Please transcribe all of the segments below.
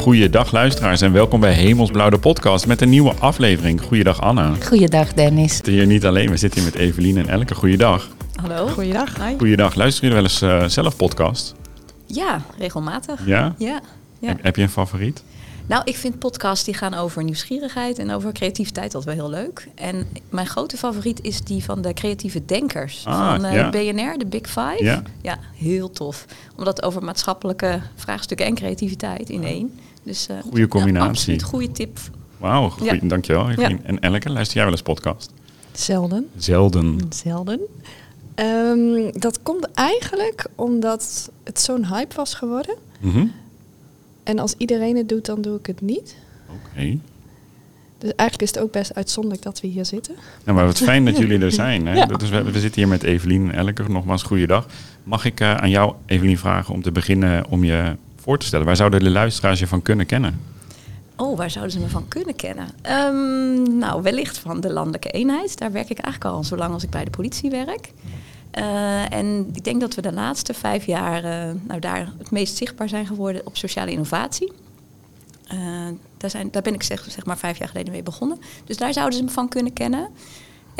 Goeiedag luisteraars en welkom bij Hemelsblauw de podcast met een nieuwe aflevering. Goeiedag Anna. Goeiedag Dennis. We zitten hier niet alleen, we zitten hier met Evelien en Elke. Goeiedag. Hallo. Goeiedag. Hi. Goeiedag. Luisteren jullie wel eens eh, zelf podcast? Ja, regelmatig. Ja? Ja. ja. Heb, heb je een favoriet? Nou, ik vind podcasts die gaan over nieuwsgierigheid en over creativiteit altijd wel heel leuk. En mijn grote favoriet is die van de creatieve denkers Ah, van eh, ja. BNR, de Big Five. Ja. Ja, heel tof. Omdat het over maatschappelijke vraagstukken en creativiteit in één. Dus, eh, Goeie combinatie. Ja, absoluut, goede tip. Wauw, Ja. dankjewel Evelien. En Elke, luister jij wel eens podcast? Zelden. Zelden. Zelden. Ehm, dat komt eigenlijk omdat het zo'n hype was geworden. Mhm. En als iedereen het doet, dan doe ik het niet. Oké. Dus eigenlijk is het ook best uitzonderlijk dat we hier zitten. Nou, maar wat fijn dat jullie er zijn. Hè? Ja. Dus we, we zitten hier met Evelien en Elke. Nogmaals, goeiedag. Mag ik eh, aan jou, Evelien, vragen om te beginnen om je Waar zouden de luisteraars je van kunnen kennen? Oh, waar zouden ze me van kunnen kennen? Ehm, nou, wellicht van de landelijke eenheid. Daar werk ik eigenlijk al zolang als ik bij de politie werk. Eh, en ik denk dat we de laatste vijf jaar eh, nou, daar het meest zichtbaar zijn geworden op sociale innovatie. Eh, daar, zijn, daar ben ik zeg, zeg maar vijf jaar geleden mee begonnen. Dus daar zouden ze me van kunnen kennen.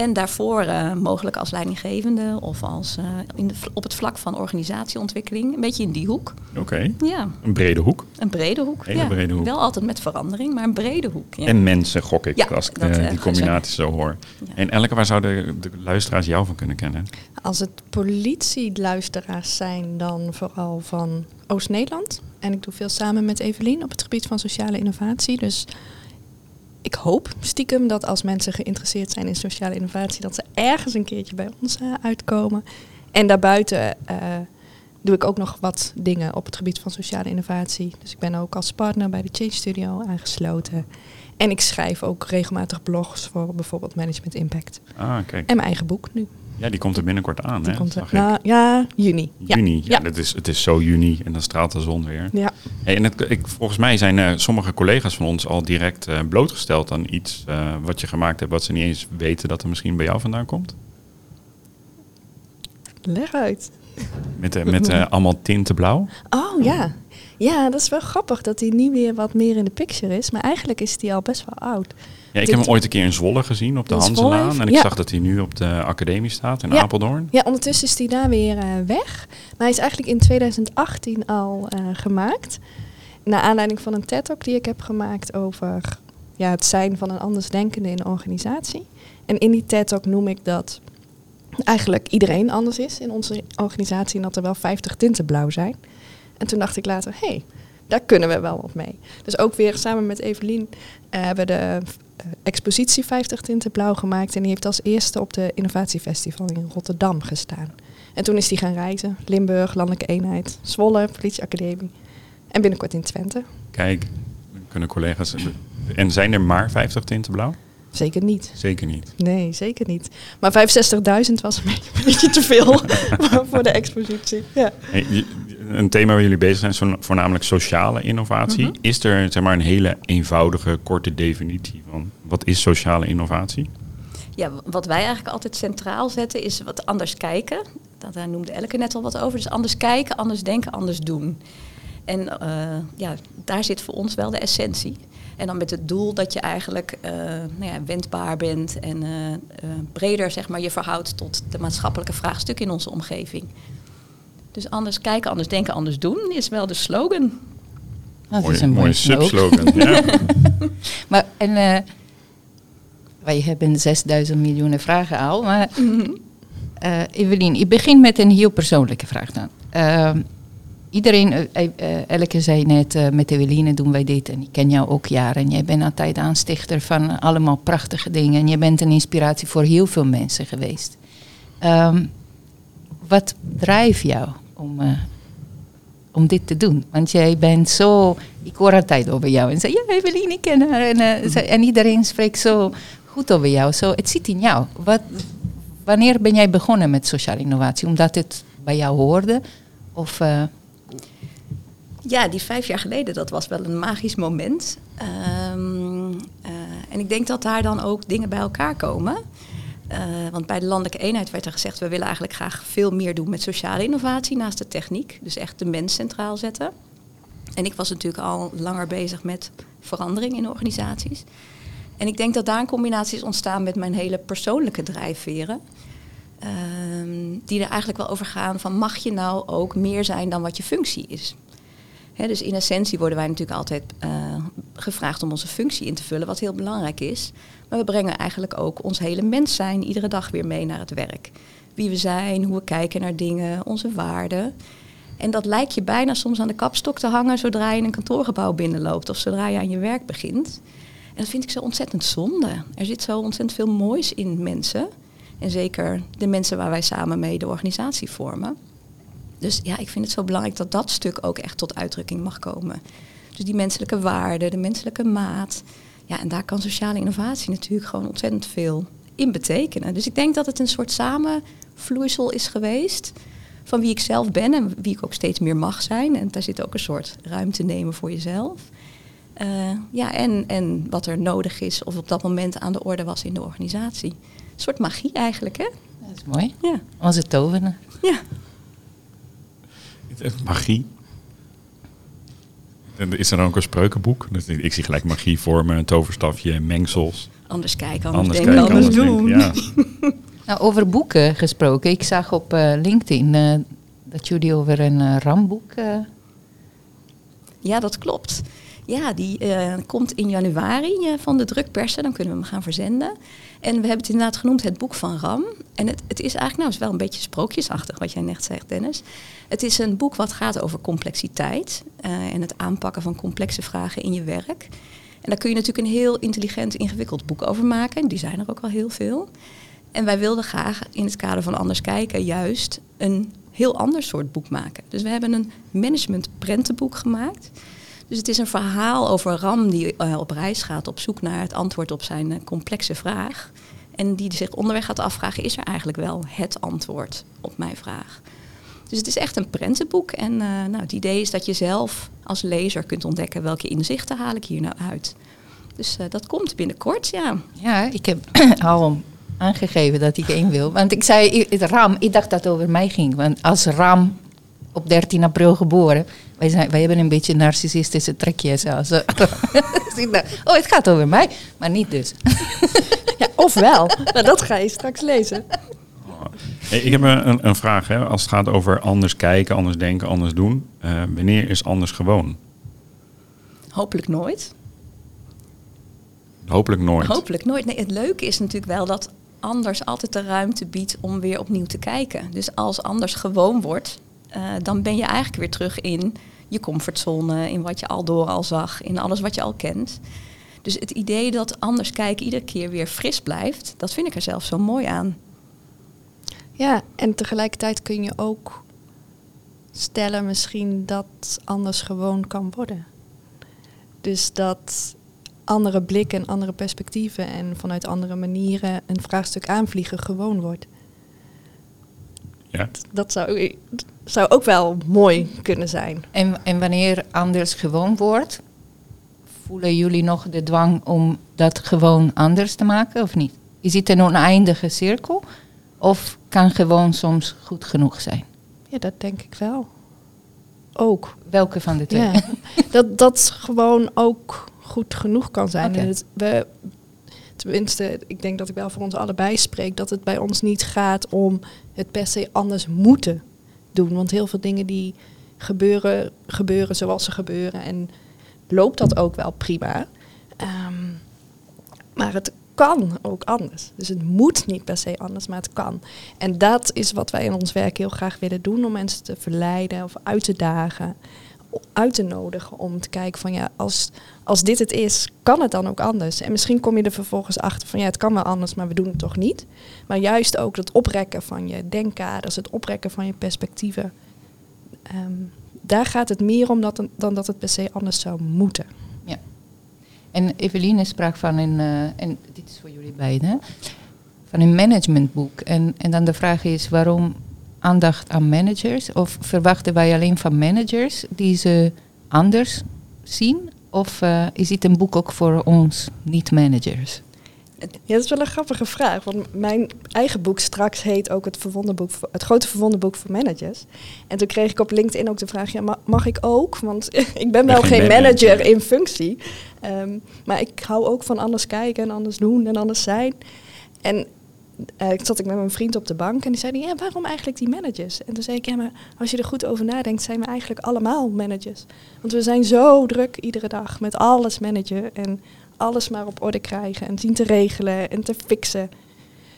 En daarvoor eh, mogelijk als leidinggevende of als, eh, in de, op het vlak van organisatieontwikkeling. Een beetje in die hoek. Oké, Ja, een brede hoek. een brede hoek. Hele ja. brede hoek. Wel altijd met verandering, maar een brede hoek. Ja. En mensen, gok ik, Ja, als ik dat, eh, die combinatie zo hoor. Ja. En Elke, waar zouden de luisteraars jou van kunnen kennen? Als het politieluisteraars zijn, dan vooral van Oost-Nederland. En ik doe veel samen met Evelien op het gebied van sociale innovatie. Dus ik hoop stiekem dat als mensen geïnteresseerd zijn in sociale innovatie, dat ze ergens een keertje bij ons eh, uitkomen. En daarbuiten eh, doe ik ook nog wat dingen op het gebied van sociale innovatie. Dus ik ben ook als partner bij de Change Studio aangesloten. En ik schrijf ook regelmatig blogs voor bijvoorbeeld Management Impact. Ah, kijk. En mijn eigen boek nu. Ja, die komt er binnenkort aan, Die hè? komt er, nou, ja, juni. Juni, ja, Ja. Dat is, het is zo juni en dan straalt de zon weer. Ja. Hey, en het, ik, volgens mij zijn eh, sommige collega's van ons al direct eh, blootgesteld aan iets eh, wat je gemaakt hebt, wat ze niet eens weten dat er misschien bij jou vandaan komt. Leg uit. Met, met allemaal tinten blauw. Oh ja. Ja, dat is wel grappig dat hij nu weer wat meer in de picture is. Maar eigenlijk is hij al best wel oud. Ja, ik heb hem ooit een keer in Zwolle gezien op de Hanselaan. En ik Ja. zag dat hij nu op de academie staat in Ja. Apeldoorn. Ja, ondertussen is hij daar weer eh, weg. Maar hij is eigenlijk in 2018 al eh, gemaakt. Naar aanleiding van een TED-talk die ik heb gemaakt over ja, het zijn van een andersdenkende in een organisatie. En in die TED-talk noem ik dat eigenlijk iedereen anders is in onze organisatie. En dat er wel 50 tinten blauw zijn. En toen dacht ik later, hé, hey, daar kunnen we wel wat mee. Dus ook weer samen met Evelien eh, hebben we de eh, expositie 50 tinten blauw gemaakt. En die heeft als eerste op de Innovatiefestival in Rotterdam gestaan. En toen is die gaan reizen. Limburg, Landelijke Eenheid, Zwolle, Politieacademie. En binnenkort in Twente. Kijk, kunnen collega's... En zijn er maar 50 tinten blauw? Zeker niet. Zeker niet. Nee, zeker niet. Maar 65.000 was een beetje, een beetje te veel voor de expositie. Ja. Hey, een thema waar jullie bezig zijn voornamelijk sociale innovatie. Mhm. Is er zeg maar, een hele eenvoudige, korte definitie van wat is sociale innovatie? Ja, wat wij eigenlijk altijd centraal zetten is wat anders kijken. Dat, daar noemde Elke net al wat over. Dus anders kijken, anders denken, anders doen. En eh, ja, daar zit voor ons wel de essentie. En dan met het doel dat je eigenlijk eh, nou ja, wendbaar bent en eh, eh, breder zeg maar, je verhoudt tot de maatschappelijke vraagstukken in onze omgeving. Dus anders kijken, anders denken, anders doen is wel de slogan. Dat mooie is een mooie mooie slogan. subslogan. ja. Maar en eh, wij hebben 6000 miljoen vragen al. Maar eh, Evelien, ik begin met een heel persoonlijke vraag dan. Ehm, iedereen, eh, Elke zei net, eh, met Eveline doen wij dit en ik ken jou ook jaren. En jij bent altijd aanstichter van allemaal prachtige dingen. En je bent een inspiratie voor heel veel mensen geweest. Ehm, wat drijft jou om, eh, om dit te doen? Want jij bent zo... Ik hoor altijd over jou en zeg, ja, Evelien, ik ken haar. En, eh, ze- en iedereen spreekt zo goed over jou. Zo, het zit in jou. Wat, wanneer ben jij begonnen met sociale innovatie? Omdat het bij jou hoorde? Of... eh, Ja, die vijf jaar geleden, dat was wel een magisch moment. Ehm, eh, en ik denk dat daar dan ook dingen bij elkaar komen. Eh, want bij de landelijke eenheid werd er gezegd, we willen eigenlijk graag veel meer doen met sociale innovatie naast de techniek. Dus echt de mens centraal zetten. En ik was natuurlijk al langer bezig met verandering in organisaties. En ik denk dat daar een combinatie is ontstaan met mijn hele persoonlijke drijfveren. Ehm, die er eigenlijk wel over gaan van mag je nou ook meer zijn dan wat je functie is. Dus in essentie worden wij natuurlijk altijd eh, gevraagd om onze functie in te vullen, wat heel belangrijk is. Maar we brengen eigenlijk ook ons hele mens zijn iedere dag weer mee naar het werk. Wie we zijn, hoe we kijken naar dingen, onze waarden. En dat lijkt je bijna soms aan de kapstok te hangen zodra je een kantoorgebouw binnenloopt of zodra je aan je werk begint. En dat vind ik zo ontzettend zonde. Er zit zo ontzettend veel moois in mensen. En zeker de mensen waar wij samen mee de organisatie vormen. Dus ja, ik vind het zo belangrijk dat dat stuk ook echt tot uitdrukking mag komen. Dus die menselijke waarde, de menselijke maat. Ja, en daar kan sociale innovatie natuurlijk gewoon ontzettend veel in betekenen. Dus ik denk dat het een soort samenvloeisel is geweest van wie ik zelf ben en wie ik ook steeds meer mag zijn. En daar zit ook een soort ruimte nemen voor jezelf. Uh, ja, en, en wat er nodig is of op dat moment aan de orde was in de organisatie. Een soort magie eigenlijk, hè? Dat is mooi. Ja. Onze tovenaar. Ja. Magie. Is er dan ook een spreukenboek? Dus Ik zie gelijk magie vormen, een toverstafje, mengsels. Anders kijken, anders, Anders denken, kijken, anders, anders doen. denken, ja. Nou, over boeken gesproken. Ik zag op eh, LinkedIn eh, dat jullie over een eh, ramboek... eh, Ja, dat klopt. Ja, die eh, komt in januari eh, van de drukpersen. Dan kunnen we hem gaan verzenden. En we hebben het inderdaad genoemd het boek van Ram. En het, het is eigenlijk nou wel een beetje sprookjesachtig wat jij net zegt, Dennis. Het is een boek wat gaat over complexiteit eh, en het aanpakken van complexe vragen in je werk. En daar kun je natuurlijk een heel intelligent, ingewikkeld boek over maken. Die zijn er ook al heel veel. En wij wilden graag in het kader van Anders Kijken juist een heel ander soort boek maken. Dus we hebben een management prentenboek gemaakt. Dus het is een verhaal over Ram die eh, op reis gaat op zoek naar het antwoord op zijn eh, complexe vraag. En die zich onderweg gaat afvragen, is er eigenlijk wel het antwoord op mijn vraag? Dus het is echt een prentenboek. En eh, nou, het idee is dat je zelf als lezer kunt ontdekken welke inzichten haal ik hier nou uit. Dus dat komt binnenkort, ja. Ja, ik heb al aangegeven dat ik één wil. Want ik zei, ram, ik dacht dat het over mij ging. Want als ram op 13 april geboren, wij, zijn, wij hebben een beetje narcissistische trekjes. Als, oh, het gaat over mij. Maar niet dus. Ja, ofwel. nou, dat ga je straks lezen. Hey, ik heb een, een vraag. Hè. Als het gaat over anders kijken, anders denken, anders doen. eh, wanneer is anders gewoon? Hopelijk nooit. Hopelijk nooit. Hopelijk nooit. Nee, het leuke is natuurlijk wel dat anders altijd de ruimte biedt om weer opnieuw te kijken. Dus als anders gewoon wordt, eh, dan ben je eigenlijk weer terug in je comfortzone, in wat je al door al zag, in alles wat je al kent. Dus het idee dat anders kijken iedere keer weer fris blijft, dat vind ik er zelf zo mooi aan. Ja, en tegelijkertijd kun je ook stellen misschien dat anders gewoon kan worden. Dus dat andere blikken en andere perspectieven en vanuit andere manieren een vraagstuk aanvliegen gewoon wordt. Ja. Dat zou, zou ook wel mooi kunnen zijn. En, en wanneer anders gewoon wordt, voelen jullie nog de dwang om dat gewoon anders te maken of niet? Is het een oneindige cirkel? Of kan gewoon soms goed genoeg zijn? Ja, dat denk ik wel. Ook. Welke van de twee? Ja, dat dat gewoon ook goed genoeg kan zijn. Oké. En het, we, tenminste, ik denk dat ik wel voor ons allebei spreek, dat het bij ons niet gaat om het per se anders moeten Want heel veel dingen die gebeuren, gebeuren zoals ze gebeuren. En loopt dat ook wel prima. Ehm, maar het kan ook anders. Dus het moet niet per se anders, maar het kan. En dat is wat wij in ons werk heel graag willen doen. Om mensen te verleiden of uit te dagen. Uit te nodigen om te kijken van ja, als, als dit het is, kan het dan ook anders? En misschien kom je er vervolgens achter van ja, het kan wel anders, maar we doen het toch niet. Maar juist ook het oprekken van je denkkaders, het oprekken van je perspectieven. ehm, daar gaat het meer om dat, dan dat het per se anders zou moeten. En Eveline sprak van een, eh, en dit is voor jullie beiden, van een managementboek. En, en dan de vraag is waarom aandacht aan managers? Of verwachten wij alleen van managers die ze anders zien? Of eh, is dit een boek ook voor ons niet-managers? Ja, dat is wel een grappige vraag. Want mijn eigen boek straks heet ook het, verwonderboek, voor- het grote verwonderboek voor managers. En toen kreeg ik op LinkedIn ook de vraag, ja, ma- mag ik ook? Want ik ben wel geen geen manager. manager in functie. Ehm, maar ik hou ook van anders kijken en anders doen en anders zijn. En eh, ik zat ik met mijn vriend op de bank en die zei, ja, waarom eigenlijk die managers? En toen zei ik, ja, maar als je er goed over nadenkt, zijn we eigenlijk allemaal managers. Want we zijn zo druk iedere dag met alles managen en alles maar op orde krijgen en zien te regelen en te fixen.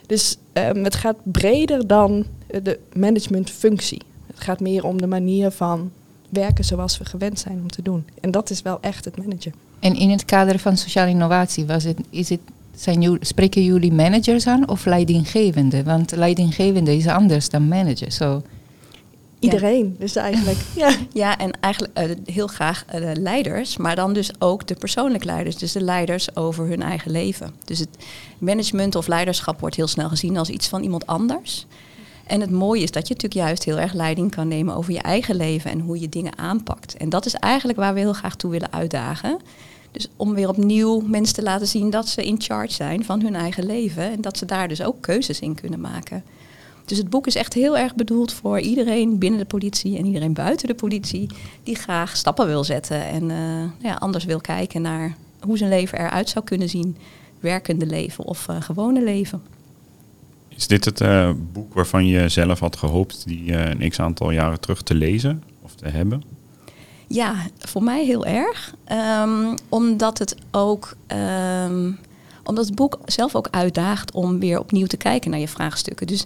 Dus ehm, het gaat breder dan eh, de managementfunctie. Het gaat meer om de manier van werken zoals we gewend zijn om te doen. En dat is wel echt het managen. En in het kader van sociale innovatie, was het, is het, zijn jullie, spreken jullie managers aan of leidinggevende? Want leidinggevende is anders dan manager. Zo. Iedereen, dus eigenlijk. Ja. Ja, en eigenlijk eh, heel graag eh, de leiders, maar dan dus ook de persoonlijke leiders. Dus de leiders over hun eigen leven. Dus het management of leiderschap wordt heel snel gezien als iets van iemand anders. En het mooie is dat je natuurlijk juist heel erg leiding kan nemen over je eigen leven en hoe je dingen aanpakt. En dat is eigenlijk waar we heel graag toe willen uitdagen. Dus om weer opnieuw mensen te laten zien dat ze in charge zijn van hun eigen leven en dat ze daar dus ook keuzes in kunnen maken. Dus het boek is echt heel erg bedoeld voor iedereen binnen de politie en iedereen buiten de politie die graag stappen wil zetten en eh, ja, anders wil kijken naar hoe zijn leven eruit zou kunnen zien. Werkende leven of eh, gewone leven. Is dit het eh, boek waarvan je zelf had gehoopt die een x aantal jaren terug te lezen of te hebben? Ja, voor mij heel erg. Ehm, omdat het ook. ehm, omdat het boek zelf ook uitdaagt om weer opnieuw te kijken naar je vraagstukken. Dus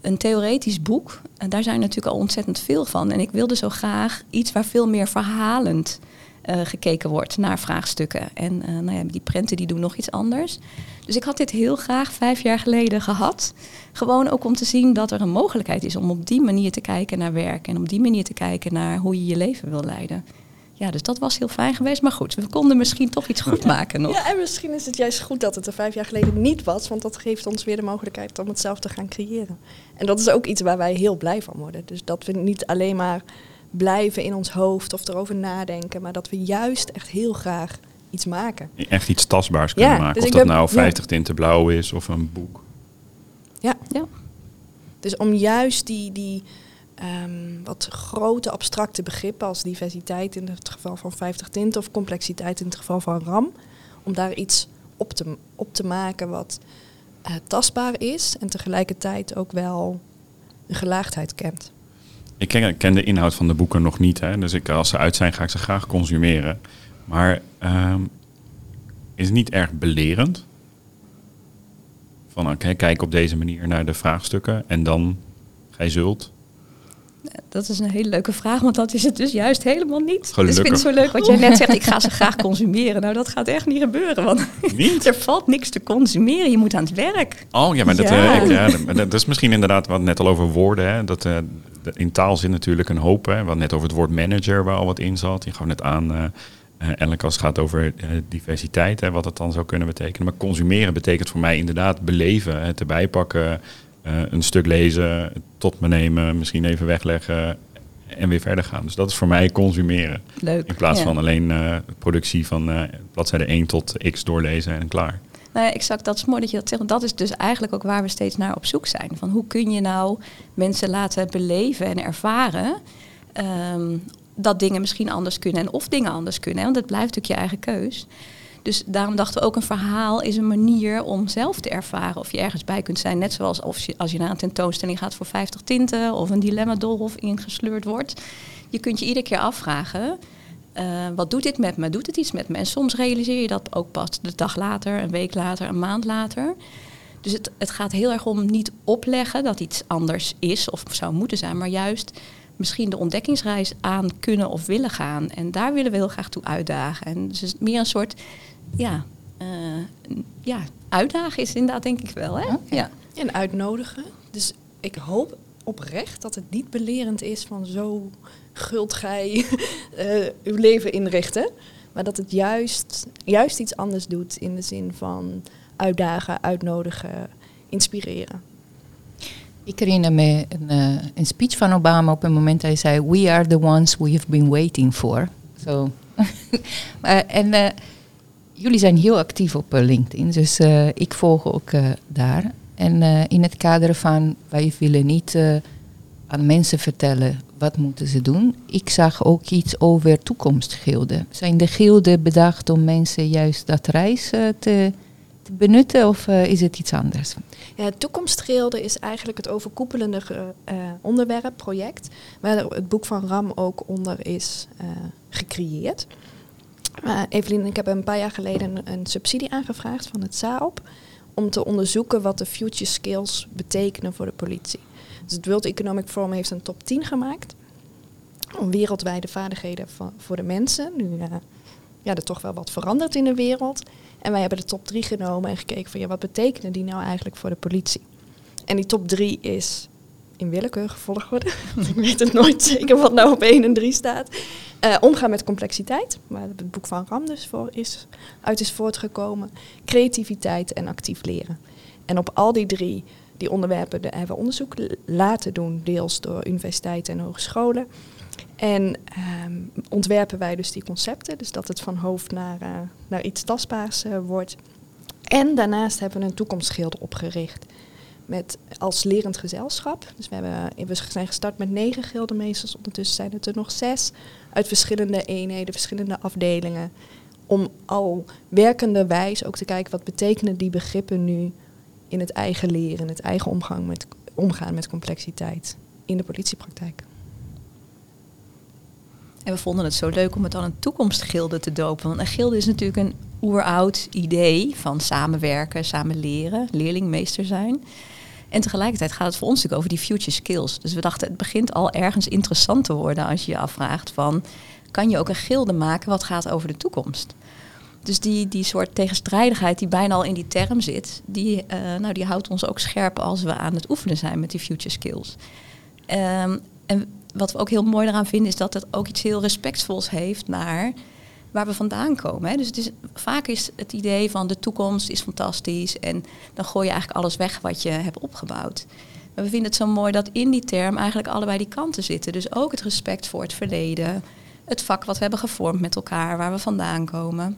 een theoretisch boek, en daar zijn natuurlijk al ontzettend veel van. En ik wilde zo graag iets waar veel meer verhalend eh, gekeken wordt naar vraagstukken. En eh, nou ja, die prenten die doen nog iets anders. Dus ik had dit heel graag vijf jaar geleden gehad. Gewoon ook om te zien dat er een mogelijkheid is om op die manier te kijken naar werk. En op die manier te kijken naar hoe je je leven wil leiden. Ja, dus dat was heel fijn geweest. Maar goed, we konden misschien toch iets goed maken nog. ja, en misschien is het juist goed dat het er vijf jaar geleden niet was. Want dat geeft ons weer de mogelijkheid om het zelf te gaan creëren. En dat is ook iets waar wij heel blij van worden. Dus dat we niet alleen maar blijven in ons hoofd of erover nadenken. Maar dat we juist echt heel graag iets maken. Echt iets tastbaars kunnen Ja, maken. dus of dat ben- nou ja. 50 tinten blauw is of een boek. Ja. Ja. Dus om juist die, die ehm, wat grote abstracte begrippen als diversiteit in het geval van 50 tinten of complexiteit in het geval van RAM, om daar iets op te, op te maken wat eh, tastbaar is en tegelijkertijd ook wel een gelaagdheid kent. Ik ken, de inhoud van de boeken nog niet. Hè? Dus ik, als ze uit zijn, ga ik ze graag consumeren. Maar ehm, is het niet erg belerend? Van oké, kijk op deze manier naar de vraagstukken en dan gij zult. Dat is een hele leuke vraag, want dat is het dus juist helemaal niet. Dus ik Gelukkig. vind het zo leuk wat jij net zegt. Ik ga ze graag consumeren. Nou, dat gaat echt niet gebeuren. Want Niet? er valt niks te consumeren. Je moet aan het werk. Oh ja, maar dat, Ja. eh, ik- ja, dat, is misschien inderdaad wat net al over woorden. Hè? Dat, eh, in taal zit natuurlijk een hoop. Hè? Wat net over het woord manager, waar al wat in zat. Je gaf net aan, Elke, als het gaat over eh, diversiteit, hè, wat dat dan zou kunnen betekenen. Maar consumeren betekent voor mij inderdaad beleven, het erbij pakken, een stuk lezen, tot me nemen, misschien even wegleggen en weer verder gaan. Dus dat is voor mij consumeren. Leuk. In plaats Ja. van alleen productie van bladzijde 1 tot x doorlezen en klaar. Nou ja, exact. Dat is mooi dat je dat zegt. Want dat is dus eigenlijk ook waar we steeds naar op zoek zijn. Van hoe kun je nou mensen laten beleven en ervaren ehm, dat dingen misschien anders kunnen en of dingen anders kunnen. Want het blijft natuurlijk je eigen keus. Dus daarom dachten we ook een verhaal is een manier om zelf te ervaren of je ergens bij kunt zijn. Net zoals als je, als je naar een tentoonstelling gaat voor 50 tinten of een dilemma doolhof ingesleurd wordt. Je kunt je iedere keer afvragen, eh, wat doet dit met me? Doet het iets met me? En soms realiseer je dat ook pas de dag later, een week later, een maand later. Dus het, het gaat heel erg om niet opleggen dat iets anders is of zou moeten zijn, maar juist misschien de ontdekkingsreis aan kunnen of willen gaan. En daar willen we heel graag toe uitdagen. En dus het is meer een soort, ja, eh, ja uitdagen is inderdaad denk ik wel. Hè? Ja. En uitnodigen. Dus ik hoop oprecht dat het niet belerend is van zo gult gij eh, uw leven inrichten. Maar dat het juist, juist iets anders doet in de zin van uitdagen, uitnodigen, inspireren. Ik herinner me een, eh, speech van Obama op een moment hij zei: We are the ones we have been waiting for. Maar, en eh, jullie zijn heel actief op LinkedIn, dus ik volg ook daar. En in het kader van wij willen niet aan mensen vertellen wat moeten ze doen. Ik zag ook iets over toekomstgilden. Zijn de gilden bedacht om mensen juist dat reis te, te benutten of eh, is het iets anders? Ja, het toekomstgilde is eigenlijk het overkoepelende eh, onderwerp, project, waar het boek van Ram ook onder is eh, gecreëerd. Evelien, ik heb een paar jaar geleden een, een subsidie aangevraagd van het SAOP om te onderzoeken wat de future skills betekenen voor de politie. Het World Economic Forum heeft een top 10 gemaakt om wereldwijde vaardigheden voor de mensen. Nu uh, ja, er toch wel wat verandert in de wereld. En wij hebben de top 3 genomen en gekeken van ja, wat betekenen die nou eigenlijk voor de politie? En die top 3 is in willekeurige volgorde. Ik weet het nooit zeker wat nou op 1 en 3 staat. Uh, omgaan met complexiteit, waar het boek van Ram dus voor is, uit is voortgekomen. Creativiteit en actief leren. En op al die drie die onderwerpen hebben we onderzoek laten doen, deels door universiteiten en hogescholen. En um, ontwerpen wij dus die concepten, dus dat het van hoofd naar, uh, naar iets tastbaars uh, wordt. En daarnaast hebben we een toekomstgilde opgericht met als lerend gezelschap. Dus we, hebben, we zijn gestart met negen gildemeesters, ondertussen zijn het er nog zes uit verschillende eenheden, verschillende afdelingen. Om al werkende wijs ook te kijken wat betekenen die begrippen nu in het eigen leren, het eigen omgang met, omgaan met complexiteit in de politiepraktijk. En we vonden het zo leuk om het dan een toekomstgilde te dopen. Want een gilde is natuurlijk een oeroud idee van samenwerken, samen leren, leerlingmeester zijn. En tegelijkertijd gaat het voor ons natuurlijk over die future skills. Dus we dachten, het begint al ergens interessant te worden als je je afvraagt van... kan je ook een gilde maken wat gaat over de toekomst? Dus die, die soort tegenstrijdigheid die bijna al in die term zit... Die, uh, nou, die houdt ons ook scherp als we aan het oefenen zijn met die future skills. Um, en wat we ook heel mooi eraan vinden... is dat het ook iets heel respectvols heeft naar waar we vandaan komen. Hè. Dus het is, vaak is het idee van de toekomst is fantastisch en dan gooi je eigenlijk alles weg wat je hebt opgebouwd. Maar we vinden het zo mooi dat in die term eigenlijk allebei die kanten zitten. Dus ook het respect voor het verleden, het vak wat we hebben gevormd met elkaar, waar we vandaan komen.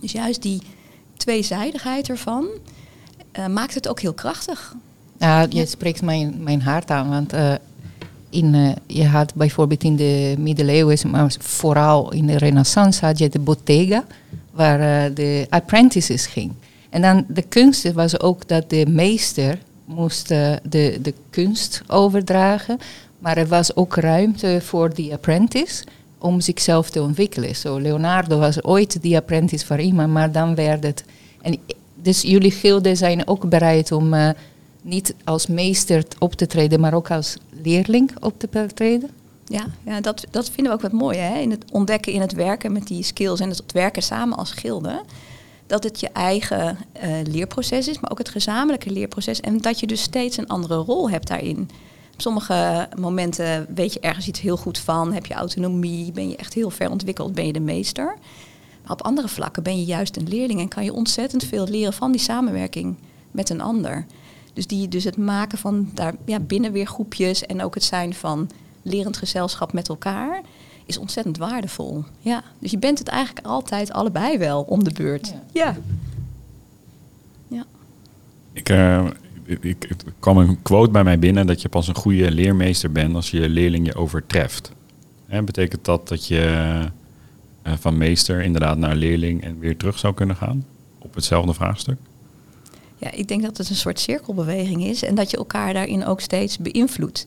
Dus juist die tweezijdigheid ervan uh, maakt het ook heel krachtig. Ja, je spreekt mijn, mijn hart aan, want uh, in, uh, je had bijvoorbeeld in de middeleeuwen, maar vooral in de renaissance had je de bottega, waar de apprentices ging. En dan de kunst was ook dat de meester moest de, de kunst overdragen, maar er was ook ruimte voor die apprentice om zichzelf te ontwikkelen. So Leonardo was ooit die apprentice van iemand, maar dan werd het... En dus jullie gilden zijn ook bereid om uh, niet als meester op te treden, maar ook als leerling op te treden? Ja, ja dat, dat vinden we ook wat mooi hè? in het ontdekken in het werken met die skills en het werken samen als gilde. Dat het je eigen uh, leerproces is, maar ook het gezamenlijke leerproces. En dat je dus steeds een andere rol hebt daarin. Op sommige momenten weet je ergens iets heel goed van, heb je autonomie, ben je echt heel ver ontwikkeld, ben je de meester. Maar op andere vlakken ben je juist een leerling en kan je ontzettend veel leren van die samenwerking met een ander. Dus, die, dus het maken van daar ja, binnen weer groepjes en ook het zijn van lerend gezelschap met elkaar is ontzettend waardevol. Ja, dus je bent het eigenlijk altijd allebei wel om de beurt. Ja. ja. ja. Ik, uh, ik, kwam een quote bij mij binnen dat je pas een goede leermeester bent als je leerling je overtreft. Hè, betekent dat dat je uh, van meester inderdaad naar leerling en weer terug zou kunnen gaan op hetzelfde vraagstuk? Ja, ik denk dat het een soort cirkelbeweging is en dat je elkaar daarin ook steeds beïnvloedt.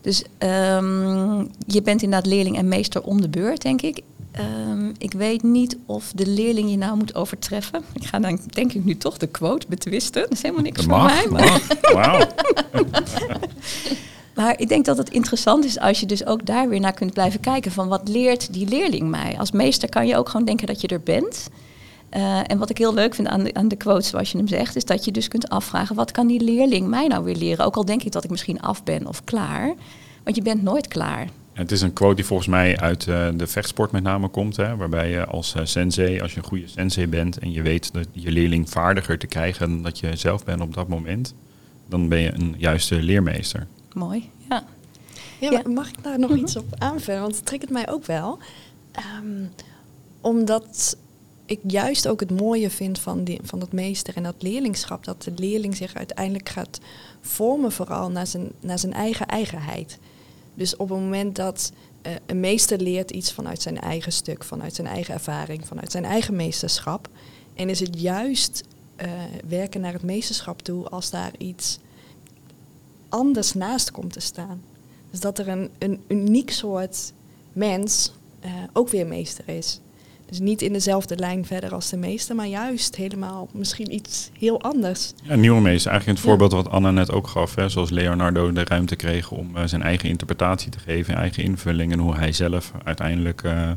Dus um, je bent inderdaad leerling en meester om de beurt, denk ik. Um, ik weet niet of de leerling je nou moet overtreffen. Ik ga dan denk ik nu toch de quote betwisten. Dat is helemaal niks voor mij. Maar... Wow. maar ik denk dat het interessant is als je dus ook daar weer naar kunt blijven kijken van wat leert die leerling mij. Als meester kan je ook gewoon denken dat je er bent. Uh, en wat ik heel leuk vind aan de, aan de quote zoals je hem zegt, is dat je dus kunt afvragen, wat kan die leerling mij nou weer leren? Ook al denk ik dat ik misschien af ben of klaar, want je bent nooit klaar. Het is een quote die volgens mij uit uh, de vechtsport met name komt, hè, waarbij je als uh, sensei, als je een goede sensei bent en je weet dat je leerling vaardiger te krijgen dan dat je zelf bent op dat moment, dan ben je een juiste leermeester. Mooi, ja. Ja, ja. mag ik daar nog iets op aanvullen? Want het triggert mij ook wel. Um, omdat ik juist ook het mooie vind van, die, van dat meester en dat leerlingschap. Dat de leerling zich uiteindelijk gaat vormen vooral naar zijn, naar zijn eigen eigenheid. Dus op het moment dat uh, een meester leert iets vanuit zijn eigen stuk, vanuit zijn eigen ervaring, vanuit zijn eigen meesterschap. En is het juist uh, werken naar het meesterschap toe als daar iets anders naast komt te staan. Dus dat er een, een uniek soort mens uh, ook weer meester is. Dus niet in dezelfde lijn verder als de meester, maar juist helemaal misschien iets heel anders. Ja, nieuwe meester. Eigenlijk het voorbeeld wat Anna net ook gaf. Hè, zoals Leonardo de ruimte kreeg om uh, zijn eigen interpretatie te geven, eigen invulling. En hoe hij zelf uiteindelijk uh,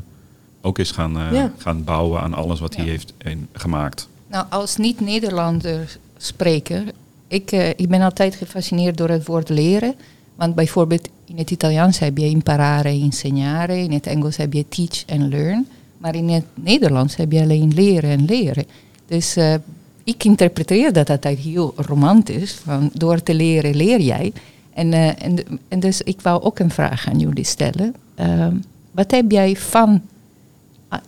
ook is gaan, uh, ja. gaan bouwen aan alles wat ja. hij heeft in, gemaakt. Nou, als niet-Nederlander spreker, ik, ik ben altijd gefascineerd door het woord leren. Want bijvoorbeeld in het Italiaans heb je imparare insegnare, in het Engels heb je teach and learn. Maar in het Nederlands heb je alleen leren en leren. Dus uh, ik interpreteer dat altijd heel romantisch. Van door te leren leer jij. En, uh, en, en, dus ik wou ook een vraag aan jullie stellen. Uh, wat heb jij van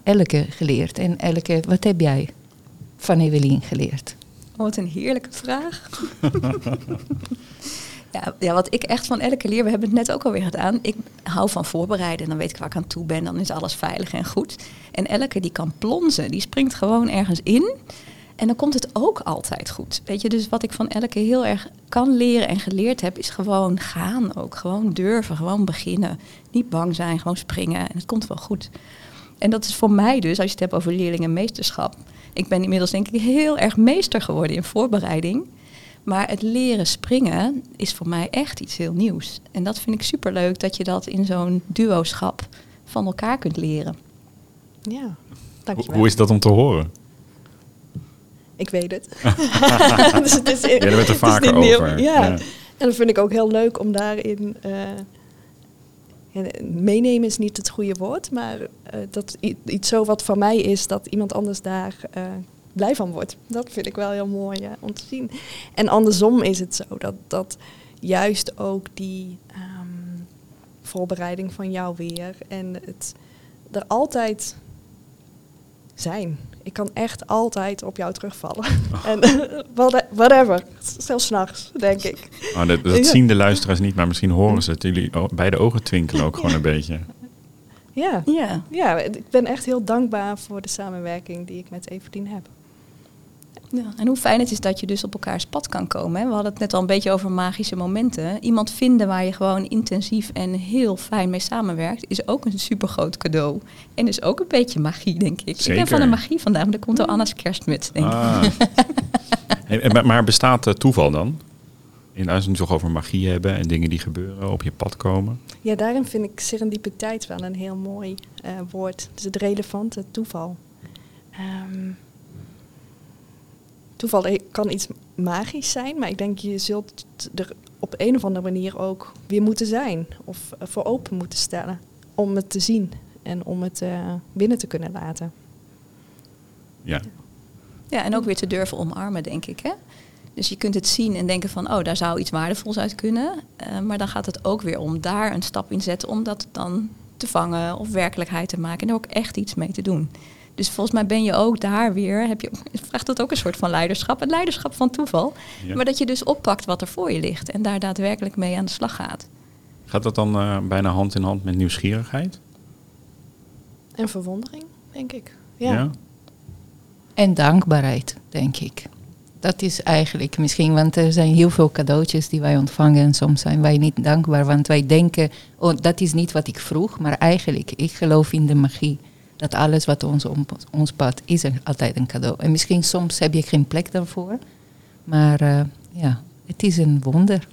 Elke geleerd? En Elke, wat heb jij van Evelien geleerd? Oh, wat een heerlijke vraag. Ja, ja, wat ik echt van elke leer, we hebben het net ook alweer gedaan. Ik hou van voorbereiden en dan weet ik waar ik aan toe ben. Dan is alles veilig en goed. En elke die kan plonzen, die springt gewoon ergens in. En dan komt het ook altijd goed. Weet je, dus wat ik van elke heel erg kan leren en geleerd heb, is gewoon gaan ook. Gewoon durven, gewoon beginnen. Niet bang zijn, gewoon springen. En het komt wel goed. En dat is voor mij dus, als je het hebt over leerling en meesterschap. Ik ben inmiddels denk ik heel erg meester geworden in voorbereiding. Maar het leren springen is voor mij echt iets heel nieuws. En dat vind ik superleuk dat je dat in zo'n duoschap van elkaar kunt leren. Ja, dankjewel. Hoe is dat om te horen? Ik weet het. dus het is, ja, daar werd er vaker over. Ja. ja. en dat vind ik ook heel leuk om daarin... Uh, meenemen is niet het goede woord, maar uh, dat iets zo wat van mij is, dat iemand anders daar uh, blij van wordt. Dat vind ik wel heel mooi ja, om te zien. En andersom is het zo dat, dat juist ook die um, voorbereiding van jou weer en het er altijd zijn. Ik kan echt altijd op jou terugvallen. Oh. En whatever. Zelfs s'nachts, denk ik. Oh, dat, dat zien de luisteraars niet, maar misschien horen ze het. Jullie beide ogen twinkelen ook gewoon een beetje. Ja. Ja. ja, ik ben echt heel dankbaar voor de samenwerking die ik met Evelien heb. Ja, en hoe fijn het is dat je dus op elkaars pad kan komen. Hè? We hadden het net al een beetje over magische momenten. Iemand vinden waar je gewoon intensief en heel fijn mee samenwerkt, is ook een supergroot cadeau. En is ook een beetje magie, denk ik. Zeker. Ik ben van de magie vandaag, maar dat komt door Anna's kerstmuts, denk ah. ik. maar bestaat toeval dan? In als we het toch over magie hebben en dingen die gebeuren, op je pad komen. Ja, daarin vind ik serendipiteit wel een heel mooi uh, woord. Dus het relevante toeval. Um, toeval kan iets magisch zijn, maar ik denk je zult er op een of andere manier ook weer moeten zijn of eh, voor open moeten stellen om het te zien en om het uh, binnen te kunnen laten. Ja. Ja, en ook weer te durven omarmen, denk ik. Hè? Dus je kunt het zien en denken van, oh, daar zou iets waardevols uit kunnen. Uh, maar dan gaat het ook weer om daar een stap in zetten om dat dan te vangen of werkelijkheid te maken en er ook echt iets mee te doen. Dus volgens mij ben je ook daar weer, heb je, vraagt dat ook een soort van leiderschap. Een leiderschap van toeval. Maar dat je dus oppakt wat er voor je ligt en daar daadwerkelijk mee aan de slag gaat. Gaat dat dan uh, bijna hand in hand met nieuwsgierigheid? En verwondering, denk ik. Ja. ja. En dankbaarheid, denk ik. Dat is eigenlijk misschien, want er zijn heel veel cadeautjes die wij ontvangen en soms zijn wij niet dankbaar, want wij denken, oh, dat is niet wat ik vroeg, maar eigenlijk, ik geloof in de magie dat alles wat ons op ons pad is er altijd een cadeau. En misschien soms heb je geen plek daarvoor. Maar uh, ja, het is een wonder.